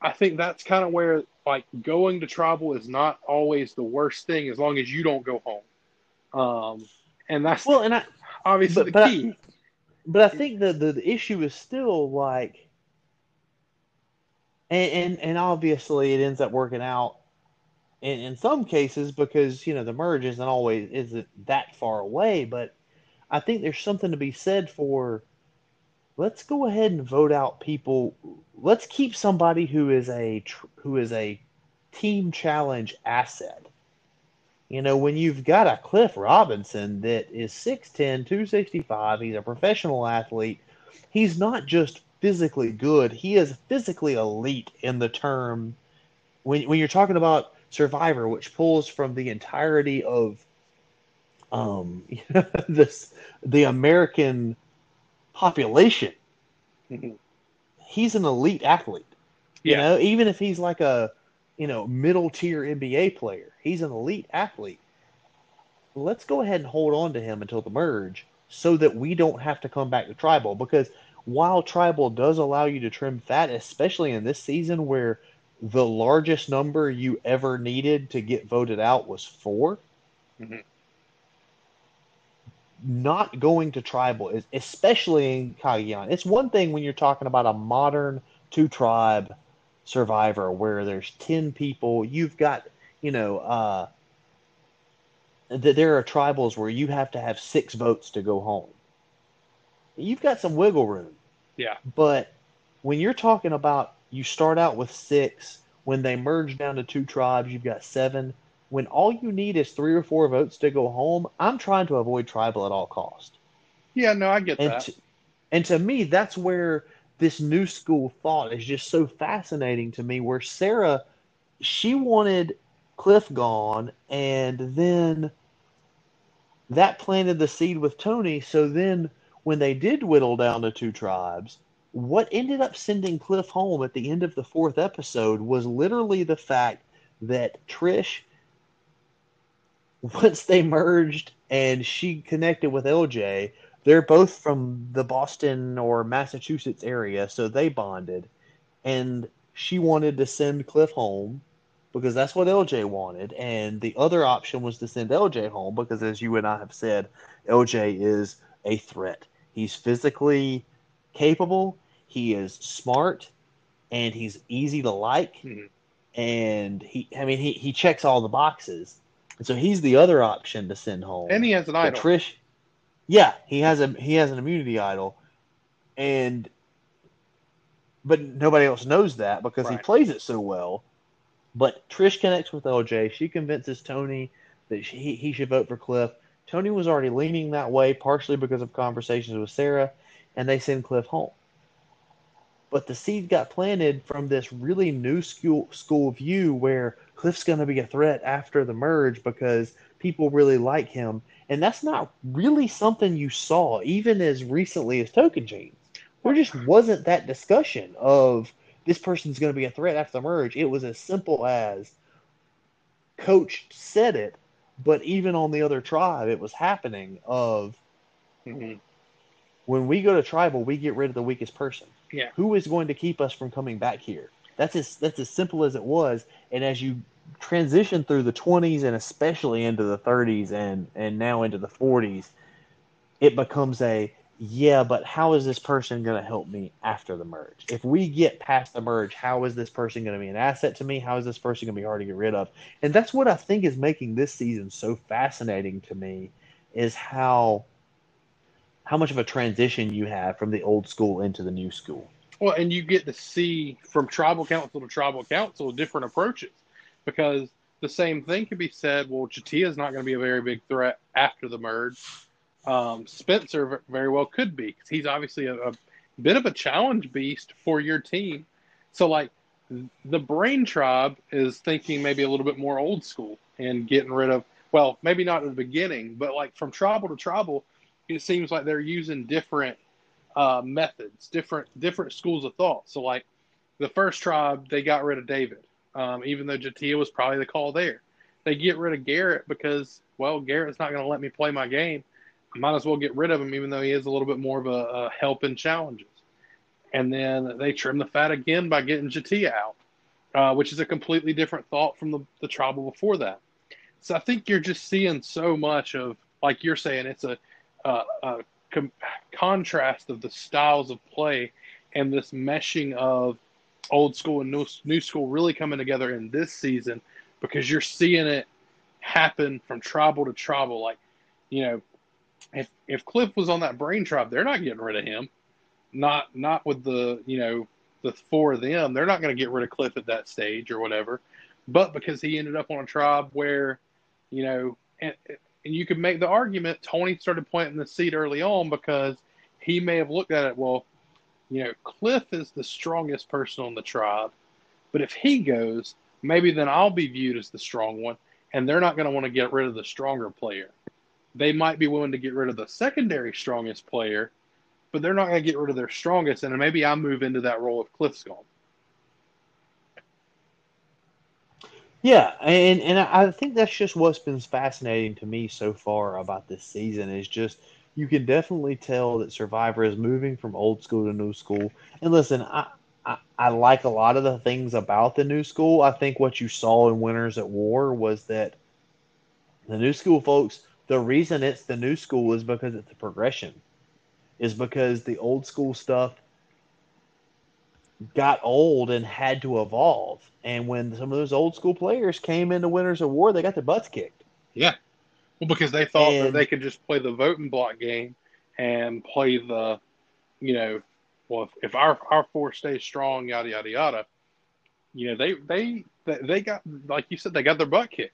I think that's kind of where like going to tribal is not always the worst thing as long as you don't go home. Um, and that's well, and I obviously but, the but key. I, but I think the, the the issue is still like, and, and and obviously it ends up working out in, in some cases because you know the merge isn't always isn't that far away but i think there's something to be said for let's go ahead and vote out people. Let's keep somebody who is a who is a team challenge asset. You know when you've got a cliff robinson that is 6'10 265 he's a professional athlete he's not just physically good he is physically elite in the term. When, when you're talking about Survivor, which pulls from the entirety of um, (laughs) this the American population. Mm-hmm. He's an elite athlete. You know, even if he's like a you know middle tier NBA player, he's an elite athlete. Let's go ahead and hold on to him until the merge, so that we don't have to come back to tribal. Because while tribal does allow you to trim fat, especially in this season where the largest number you ever needed to get voted out was 4 mm-hmm. not going to tribal is especially in Cagayan. It's one thing when you're talking about a modern two tribe survivor where there's 10 people, you've got, you know, uh that there are tribals where you have to have six votes to go home. You've got some wiggle room. Yeah. But when you're talking about you start out with six, when they merge down to two tribes, you've got seven when all you need is three or four votes to go home, I'm trying to avoid tribal at all cost. Yeah, no, I get and that. To, and to me, that's where this new school thought is just so fascinating to me. Where Sarah, she wanted Cliff gone, and then that planted the seed with Tony. So then, when they did whittle down to two tribes, what ended up sending Cliff home at the end of the fourth episode was literally the fact that Trish once they merged and she connected with LJ, they're both from the Boston or Massachusetts area, so they bonded. And she wanted to send Cliff home because that's what LJ wanted. And the other option was to send LJ home because, as you and I have said, LJ is a threat. He's physically capable, he is smart, and he's easy to like. Mm-hmm. And he, I mean, he, he checks all the boxes and so he's the other option to send home. And he has an idol. Trish, yeah, he has a he has an immunity idol, and but nobody else knows that because right. he plays it so well. But Trish connects with LJ. She convinces Tony that she, he should vote for Cliff. Tony was already leaning that way, partially because of conversations with Sarah, and they send Cliff home. But the seed got planted from this really new school school view where Cliff's going to be a threat after the merge because people really like him, and that's not really something you saw even as recently as Tocantins. There just wasn't that discussion of this person's going to be a threat after the merge. It was as simple as coach said it, but even on the other tribe, it was happening. Of mm-hmm. when we go to tribal, we get rid of the weakest person. Yeah. Who is going to keep us from coming back here? That's as that's as simple as it was. And as you transition through the 20s and especially into the 30s and and now into the 40s, it becomes a yeah, but how is this person going to help me after the merge? If we get past the merge, how is this person going to be an asset to me? How is this person going to be hard to get rid of? And that's what I think is making this season so fascinating to me is how how much of a transition you have from the old school into the new school. Well, and you get to see from tribal council to tribal council different approaches because the same thing can be said. Well, J'Tia is not going to be a very big threat after the merge. Um, Spencer very well could be because he's obviously a, a bit of a challenge beast for your team. So, like, the Brain Tribe is thinking maybe a little bit more old school and getting rid of, well, maybe not at the beginning, but like from tribal to tribal, it seems like they're using different uh, methods, different different schools of thought. So like the first tribe, they got rid of David, um, even though J'Tia was probably the call there. They get rid of Garrett because well, Garrett's not going to let me play my game. I might as well get rid of him, even though he is a little bit more of a, a help in challenges. And then they trim the fat again by getting J'Tia out, uh, which is a completely different thought from the, the tribal before that. So I think you're just seeing so much of, like you're saying, it's a uh, a com- contrast of the styles of play and this meshing of old school and new, new school really coming together in this season because you're seeing it happen from tribal to tribal. Like, you know, if if Cliff was on that brain tribe, they're not getting rid of him. Not not with the you know the four of them. They're not going to get rid of Cliff at that stage or whatever. But because he ended up on a tribe where, you know, and, and you could make the argument Tony started planting the seed early on because he may have looked at it, well, you know, Cliff is the strongest person on the tribe, but if he goes, maybe then I'll be viewed as the strong one, and they're not going to want to get rid of the stronger player. They might be willing to get rid of the secondary strongest player, but they're not going to get rid of their strongest, and maybe I move into that role if Cliff's gone. Yeah, and and I think that's just what's been fascinating to me so far about this season is just you can definitely tell that Survivor is moving from old school to new school. And listen, I, I, I like a lot of the things about the new school. I think what you saw in Winners at War was that the new school folks The reason it's the new school is because it's a progression. Is because the old school stuff got old and had to evolve. And when some of those old school players came into Winners of War, they got their butts kicked. Yeah. Well, because they thought And- that they could just play the voting block game and play the, you know, well, if, if our our force stays strong, yada yada yada. You know, they they they they got like you said, they got their butt kicked.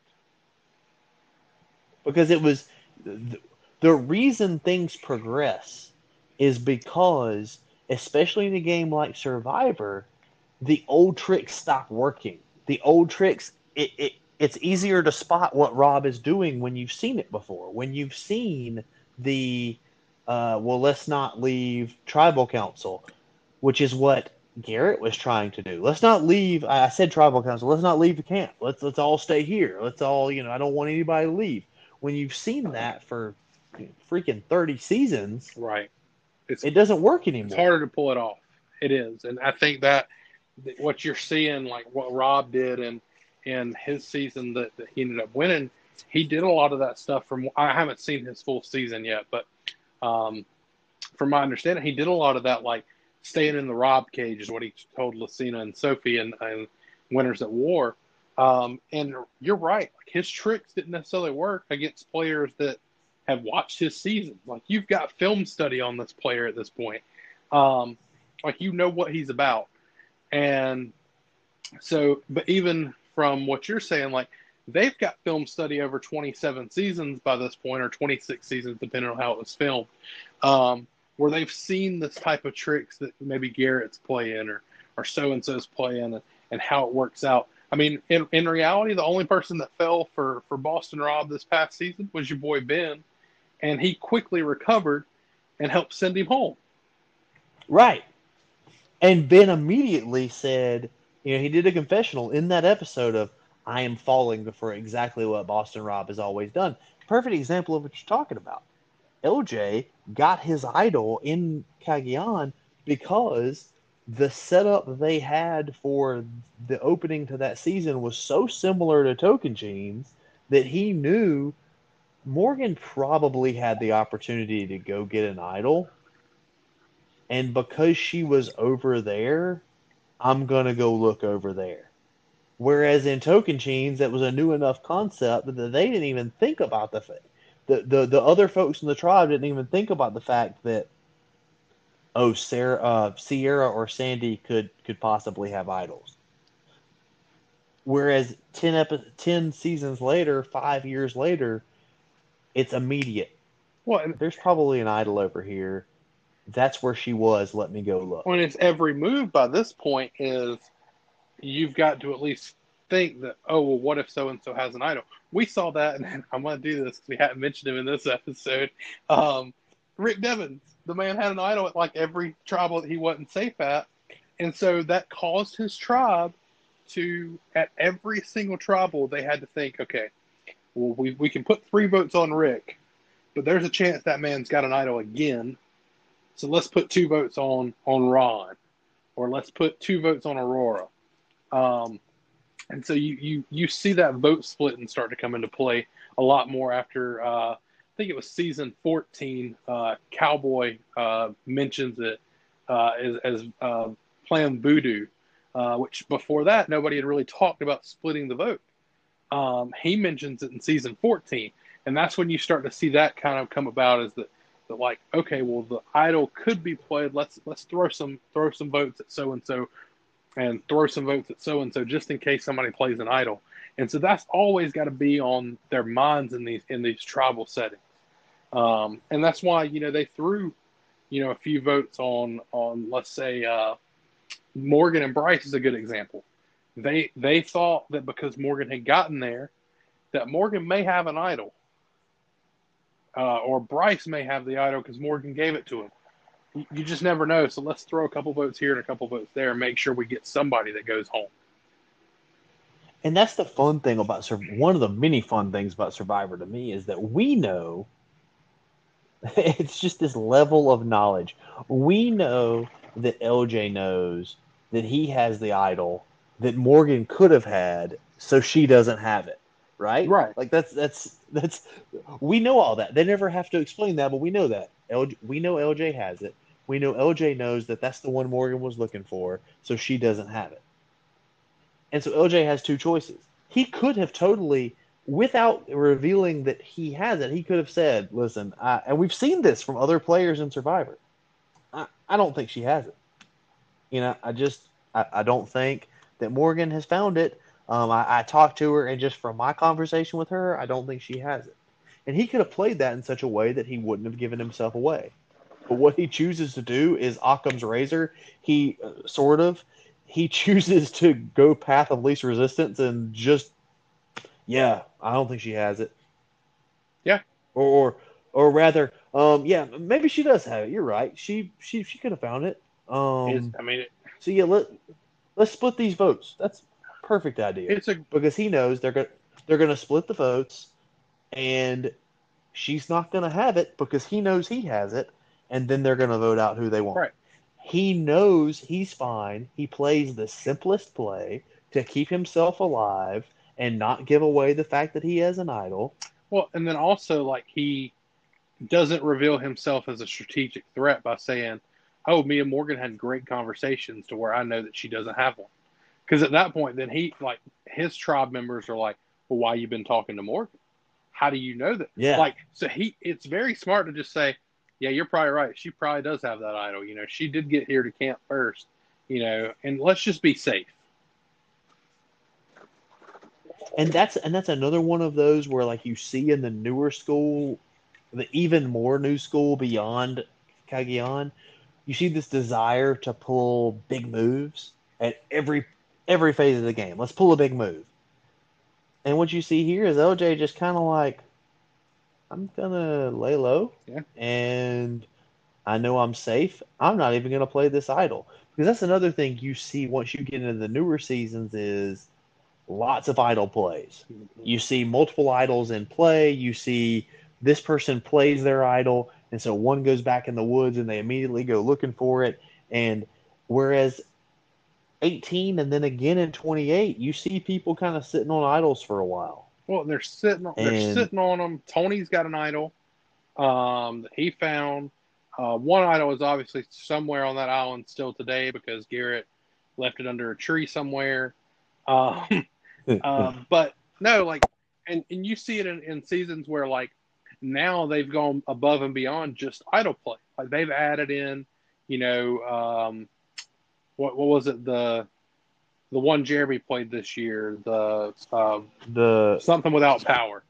because it was the, the reason things progress is because especially in a game like survivor the old tricks stop working. The old tricks it, it it's easier to spot what rob is doing when you've seen it before. When you've seen the uh, well let's not leave tribal council which is what garrett was trying to do. Let's not leave i said tribal council let's not leave the camp. Let's let's all stay here. Let's all you know i don't want anybody to leave. When you've seen that for freaking 30 seasons, Right. It's it doesn't work anymore. it's harder to pull it off. It is, and I think that what you're seeing, like what Rob did in in his season that, that he ended up winning, he did a lot of that stuff. From I haven't seen his full season yet, but um, from my understanding, he did a lot of that, like staying in the Rob cage, is what he told Lacina and Sophie and, and Winners at War. Um, and you're right, like his tricks didn't necessarily work against players that have watched his season. Like you've got film study on this player at this point. Um, like you know what he's about. And so, but even from what you're saying, like they've got film study over 27 seasons by this point, or 26 seasons, depending on how it was filmed, um, where they've seen this type of tricks that maybe Garrett's playing or or so and so's playing, and, and how it works out. I mean, in, in reality, the only person that fell for for Boston Rob this past season was your boy Ben, and he quickly recovered and helped send him home. Right. And Ben immediately said, you know, he did a confessional in that episode of, I am falling for exactly what Boston Rob has always done. Perfect example of what you're talking about. LJ got his idol in Cagayan because the setup they had for the opening to that season was so similar to Tocantins that he knew Morgan probably had the opportunity to go get an idol. And because she was over there, I'm going to go look over there. Whereas in Tocantins, that was a new enough concept that they didn't even think about the fact. The, the, the other folks in the tribe didn't even think about the fact that oh Sarah uh, Sierra or Sandy could could possibly have idols. Whereas 10, epi- 10 seasons later, five years later, it's immediate. Well, and There's probably an idol over here. That's where she was. Let me go look. when it's every move by this point is you've got to at least think that oh well what if so and so has an idol we saw that and (laughs) i'm going to do this we hadn't mentioned him in this (laughs) episode um, rick devens the man had an idol at like every tribal that he wasn't safe at and so that caused his tribe to at every single tribal they had to think okay well we, we can put three votes on rick but there's a chance that man's got an idol again so let's put two votes on on ron or let's put two votes on Aurora. Um, and so you, you you see that vote split and start to come into play a lot more after uh, I think it was season 14. Uh, Cowboy uh, mentions it uh, as, as uh, Plan Voodoo, uh, which before that nobody had really talked about splitting the vote. Um, he mentions it in season 14, and that's when you start to see that kind of come about. Is that that like okay, well the idol could be played. Let's let's throw some throw some votes at so and so and throw some votes at so and so just in case somebody plays an idol. And so that's always got to be on their minds in these in these tribal settings. Um, and that's why you know they threw you know a few votes on on let's say uh, Morgan and Brice is a good example. They they thought that because Morgan had gotten there, that Morgan may have an idol, uh, or Brice may have the idol because Morgan gave it to him you- just never know. So let's throw a couple votes here and a couple votes there and make sure we get somebody that goes home. And that's the fun thing about one of the many fun things about Survivor to me is that we know (laughs) it's just this level of knowledge. We know that LJ knows that he has the idol that Morgan could have had, so she doesn't have it. right? Right. Like that's that's that's we know all that. They never have to explain that, but we know that. LJ, we know LJ has it. We know LJ knows that that's the one Morgan was looking for, so she doesn't have it. And so LJ has two choices. He could have totally, without revealing that he has it, he could have said, "Listen," I, and we've seen this from other players in Survivor. I, I don't think she has it. You know, I just I, I don't think that Morgan has found it. Um, I, I talked to her, and just from my conversation with her, I don't think she has it. And he could have played that in such a way that he wouldn't have given himself away. But what he chooses to do is Occam's razor. He uh, sort of he (laughs) chooses to go path of least resistance and just yeah, I don't think she has it. Yeah. Or or, or rather, um, yeah, maybe she does have it. You're right. She she she could have found it. Um, I mean, it, so yeah, let let's split these votes. That's a perfect idea it's a because he knows they're gonna they're gonna split the votes, and she's not gonna have it because he knows he has it, and then they're gonna vote out who they want. Right. He knows he's fine. He plays the simplest play to keep himself alive and not give away the fact that he has an idol. well, and then also like he doesn't reveal himself as a strategic threat by saying, "Oh, me and Morgan had great conversations to where I know that she doesn't have one." Because at that point, then he like his tribe members are like, "Well, why you been talking to Morgan? How do you know that?" Yeah. Like, so he it's very smart to just say, "Yeah, you're probably right. She probably does have that idol. You know, she did get here to camp first. You know, and let's just be safe." and that's and that's another one of those where like you see in the newer school the even more new school beyond Cagayan, you see this desire to pull big moves at every every phase of the game. Let's pull a big move. And what you see here is LJ just kind of like, I'm gonna lay low, Yeah. and I know I'm safe. I'm not even gonna play this idol because that's another thing you see once you get into the newer seasons is lots of idol plays. Mm-hmm. You see multiple idols in play. You see this person plays their idol, and so one goes back in the woods and they immediately go looking for it. And whereas 18 and then again in 28, you see people kind of sitting on idols for a while. Well, they're sitting. They're And- sitting on them. Tony's got an idol um, that he found. Uh, one idol is obviously somewhere on that island still today because Garrett left it under a tree somewhere. Um, uh, (laughs) but no, like, and, and you see it in, in seasons where like now they've gone above and beyond just idol play. Like they've added in, you know, um, what what was it the the one Jeremy played this year the um, the something without power,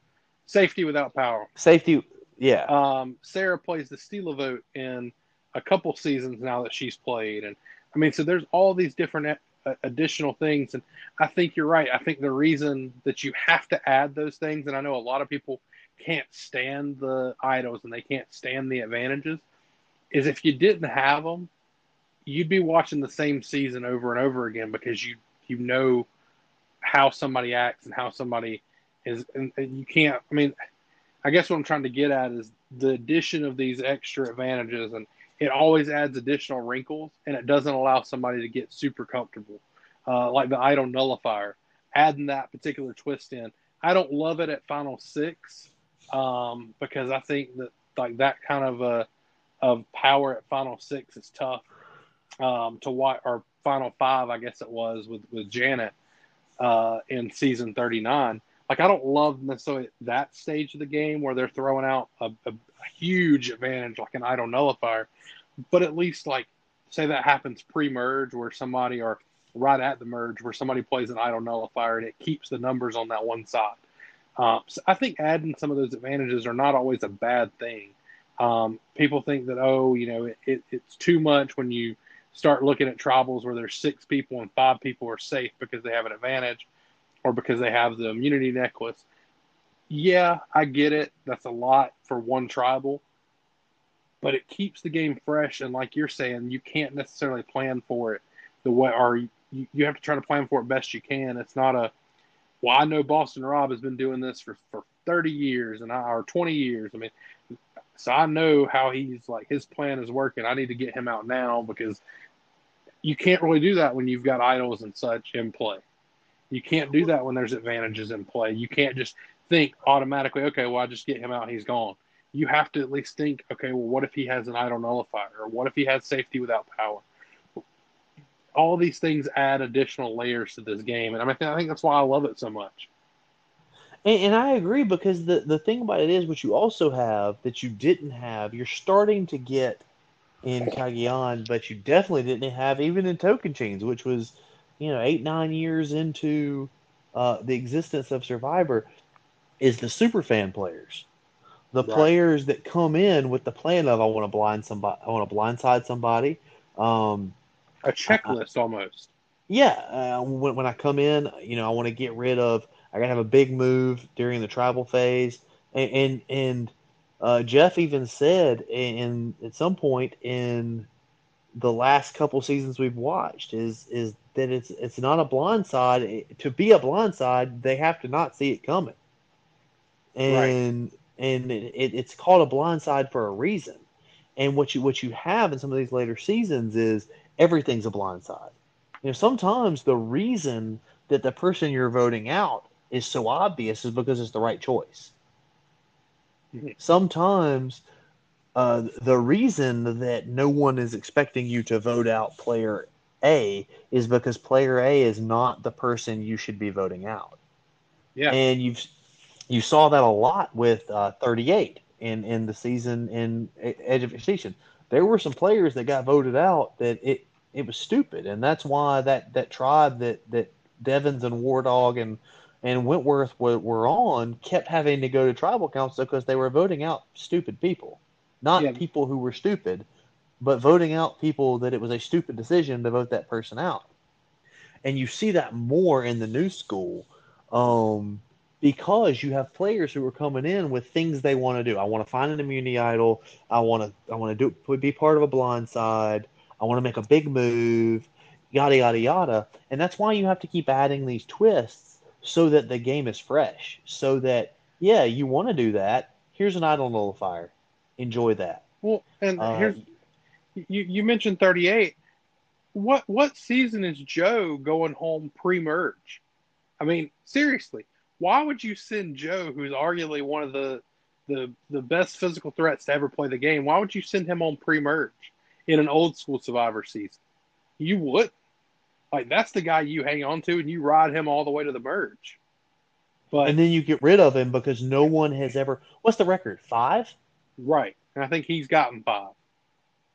safety without power. safety, yeah. Um, Sarah plays the steal a vote in a couple seasons now that she's played, and I mean, so there's all these different additional things, and I think you're right. I think the reason that you have to add those things, and I know a lot of people can't stand the idols and they can't stand the advantages, is if you didn't have them, you'd be watching the same season over and over again because you you know how somebody acts and how somebody is, and, and you can't. I mean, I guess what I'm trying to get at is the addition of these extra advantages, and it always adds additional wrinkles, and it doesn't allow somebody to get super comfortable, uh, like the idol nullifier. Adding that particular twist in, I don't love it at Final Six um, because I think that like that kind of uh, of power at Final Six is tough. Um, to watch, or Final Five, I guess it was with with Janet uh, in season 39 like I don't love necessarily that stage of the game where they're throwing out a, a, a huge advantage like an idol nullifier, but at least like say that happens pre-merge where somebody or right at the merge where somebody plays an idol nullifier and it keeps the numbers on that one side. So I think adding some of those advantages are not always a bad thing. Um, people think that oh you know it, it, it's too much when you start looking at tribals where there's six people and five people are safe because they have an advantage or because they have the immunity necklace. Yeah, I get it. That's a lot for one tribal, but it keeps the game fresh. And like you're saying, you can't necessarily plan for it the way, or you, you have to try to plan for it best you can. It's not a, well, I know Boston Rob has been doing this for, for 30 years and I, or 20 years. I mean, so I know how he's like, his plan is working. I need to get him out now because you can't really do that when you've got idols and such in play. You can't do that when there's advantages in play. You can't just think automatically, okay, well, I just get him out, he's gone. You have to at least think, okay, well, what if he has an idol nullifier, or what if he has safety without power? All these things add additional layers to this game, and I mean, I think that's why I love it so much. And, and I agree because the the thing about it is, what you also have that you didn't have, you're starting to get in Cagayan, but you definitely didn't have even in Tocantins, which was, you know, eight nine years into uh, the existence of Survivor, is the super fan players, the right. players that come in with the plan of I want to blind somebody, I want to blindside somebody, um, a (laughs) checklist I, almost. Yeah, uh, when when I come in, you know, I want to get rid of. I gotta have a big move during the tribal phase, and and, and uh, Jeff even said in at some point in the last couple seasons we've watched is is that it's it's not a blind side. To be a blind side, they have to not see it coming, and right. and it, it's called a blind side for a reason. And what you what you have in some of these later seasons is everything's a blind side. You know, sometimes the reason that the person you're voting out is so obvious is because it's the right choice. Sometimes uh, the reason that no one is expecting you to vote out player A is because player A is not the person you should be voting out. Yeah. And you've you saw that a lot with uh, 38 in in the season in Edge of Extinction. There were some players that got voted out that it it was stupid, and that's why that that tribe that that Devens and War Dog and and Wentworth were, were on kept having to go to tribal council because they were voting out stupid people, not yeah. people who were stupid, but voting out people that it was a stupid decision to vote that person out. And you see that more in the new school um, because you have players who are coming in with things they want to do. I want to find an immunity idol. I want to I want to do be part of a blind side. I want to make a big move. Yada yada yada. And that's why you have to keep adding these twists so that the game is fresh. So that yeah, you want to do that. Here's an idol nullifier. Enjoy that. Well, and uh, here's you you mentioned 38. What what season is Joe going home pre-merge? I mean, seriously, why would you send Joe, who's arguably one of the the the best physical threats to ever play the game? Why would you send him on pre-merge in an old school Survivor season? You would. Like that's the guy you hang on to and you ride him all the way to the merge. But and then you get rid of him because no one has ever. What's the record? Five. Right, and I think he's gotten five.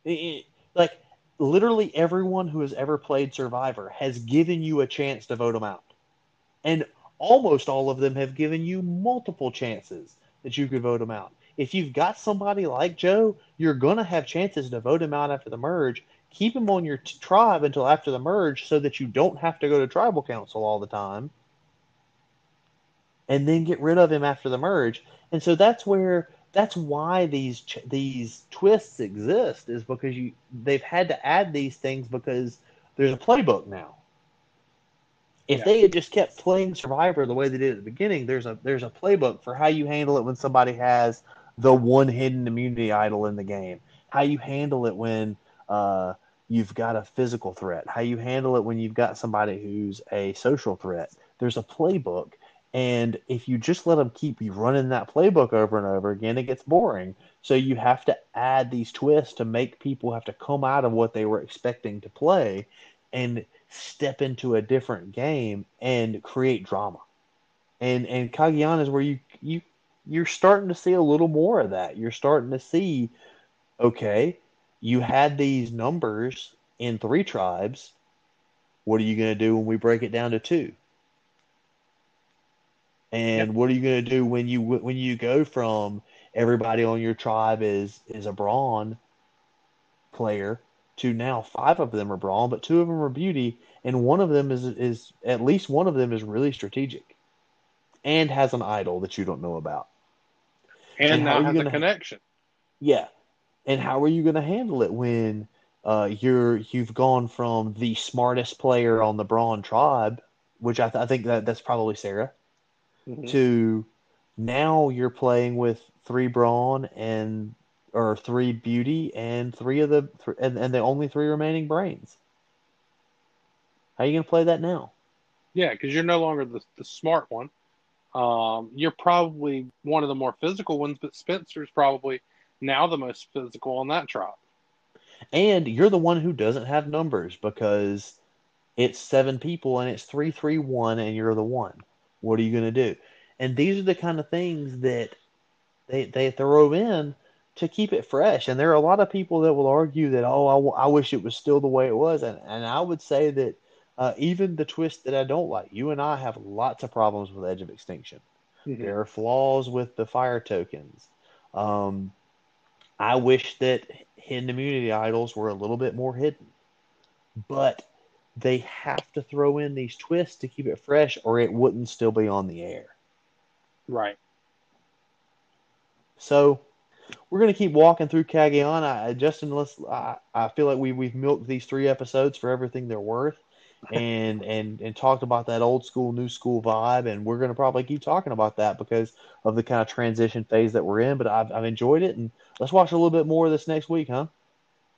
It, it, like literally everyone who has ever played Survivor has given you a chance to vote him out, and almost all of them have given you multiple chances that you could vote him out. If you've got somebody like Joe, you're gonna have chances to vote him out after the merge, keep him on your t- tribe until after the merge so that you don't have to go to tribal council all the time. And then get rid of him after the merge. And so that's where that's why these these twists exist is because you they've had to add these things because there's a playbook now. If yeah. they had just kept playing survivor the way they did at the beginning there's a there's a playbook for how you handle it when somebody has the one hidden immunity idol in the game how you handle it when uh, you've got a physical threat, how you handle it when you've got somebody who's a social threat. There's a playbook. And if you just let them keep you running that playbook over and over again, it gets boring. So you have to add these twists to make people have to come out of what they were expecting to play and step into a different game and create drama. And and Cagayan is where you you you're starting to see a little more of that. You're starting to see, okay, you had these numbers in three tribes. What are you going to do when we break it down to two? And yep. what are you going to do when you when you go from everybody on your tribe is is a brawn player to now five of them are brawn, but two of them are beauty, and one of them is is at least one of them is really strategic, and has an idol that you don't know about, and, and now has a connection. Yeah, and how are you going to handle it when uh, you're you've gone from the smartest player on the Brawn tribe, which I, th- I think that that's probably Sarah, mm-hmm. to now you're playing with three Brawn and or three Beauty and three of the th- and, and the only three remaining brains. How are you going to play that now? Yeah, because you're no longer the, the smart one. Um, you're probably one of the more physical ones, but Spencer's probably now the most physical on that tribe. And you're the one who doesn't have numbers because it's seven people and it's three, three, one, and you're the one. What are you going to do? And these are the kind of things that they they throw in to keep it fresh. And there are a lot of people that will argue that, oh, I, w- I wish it was still the way it was. And, and I would say that uh, even the twist that I don't like, you and I have lots of problems with Edge of Extinction. Mm-hmm. There are flaws with the fire tokens. Um, I wish that hidden immunity idols were a little bit more hidden. But they have to throw in these twists to keep it fresh, or it wouldn't still be on the air. Right. So we're going to keep walking through Cagayan. I, Justin, let's. I, I feel like we we've milked these three episodes for everything they're worth, and and and talked about that old school, new school vibe, and we're going to probably keep talking about that because of the kind of transition phase that we're in. But I've I've enjoyed it, and let's watch a little bit more of this next week, huh?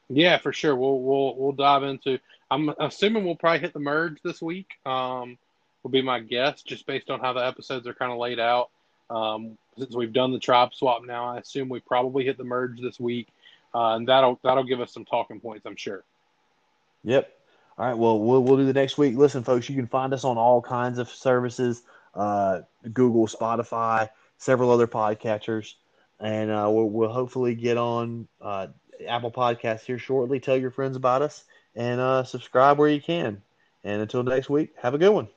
Yeah, for sure. We'll we'll we'll dive into. I'm assuming we'll probably hit the merge this week. Um, will be my guess, just based on how the episodes are kind of laid out. Um, since we've done the tribe swap now, I assume we probably hit the merge this week, uh, and that'll that'll give us some talking points, I'm sure. Yep. All right. Well, we'll we'll do the next week. Listen, folks, you can find us on all kinds of services: uh, Google, Spotify, several other podcatchers, and uh, we'll, we'll hopefully get on uh, Apple Podcasts here shortly. Tell your friends about us and uh, subscribe where you can. And until next week, have a good one.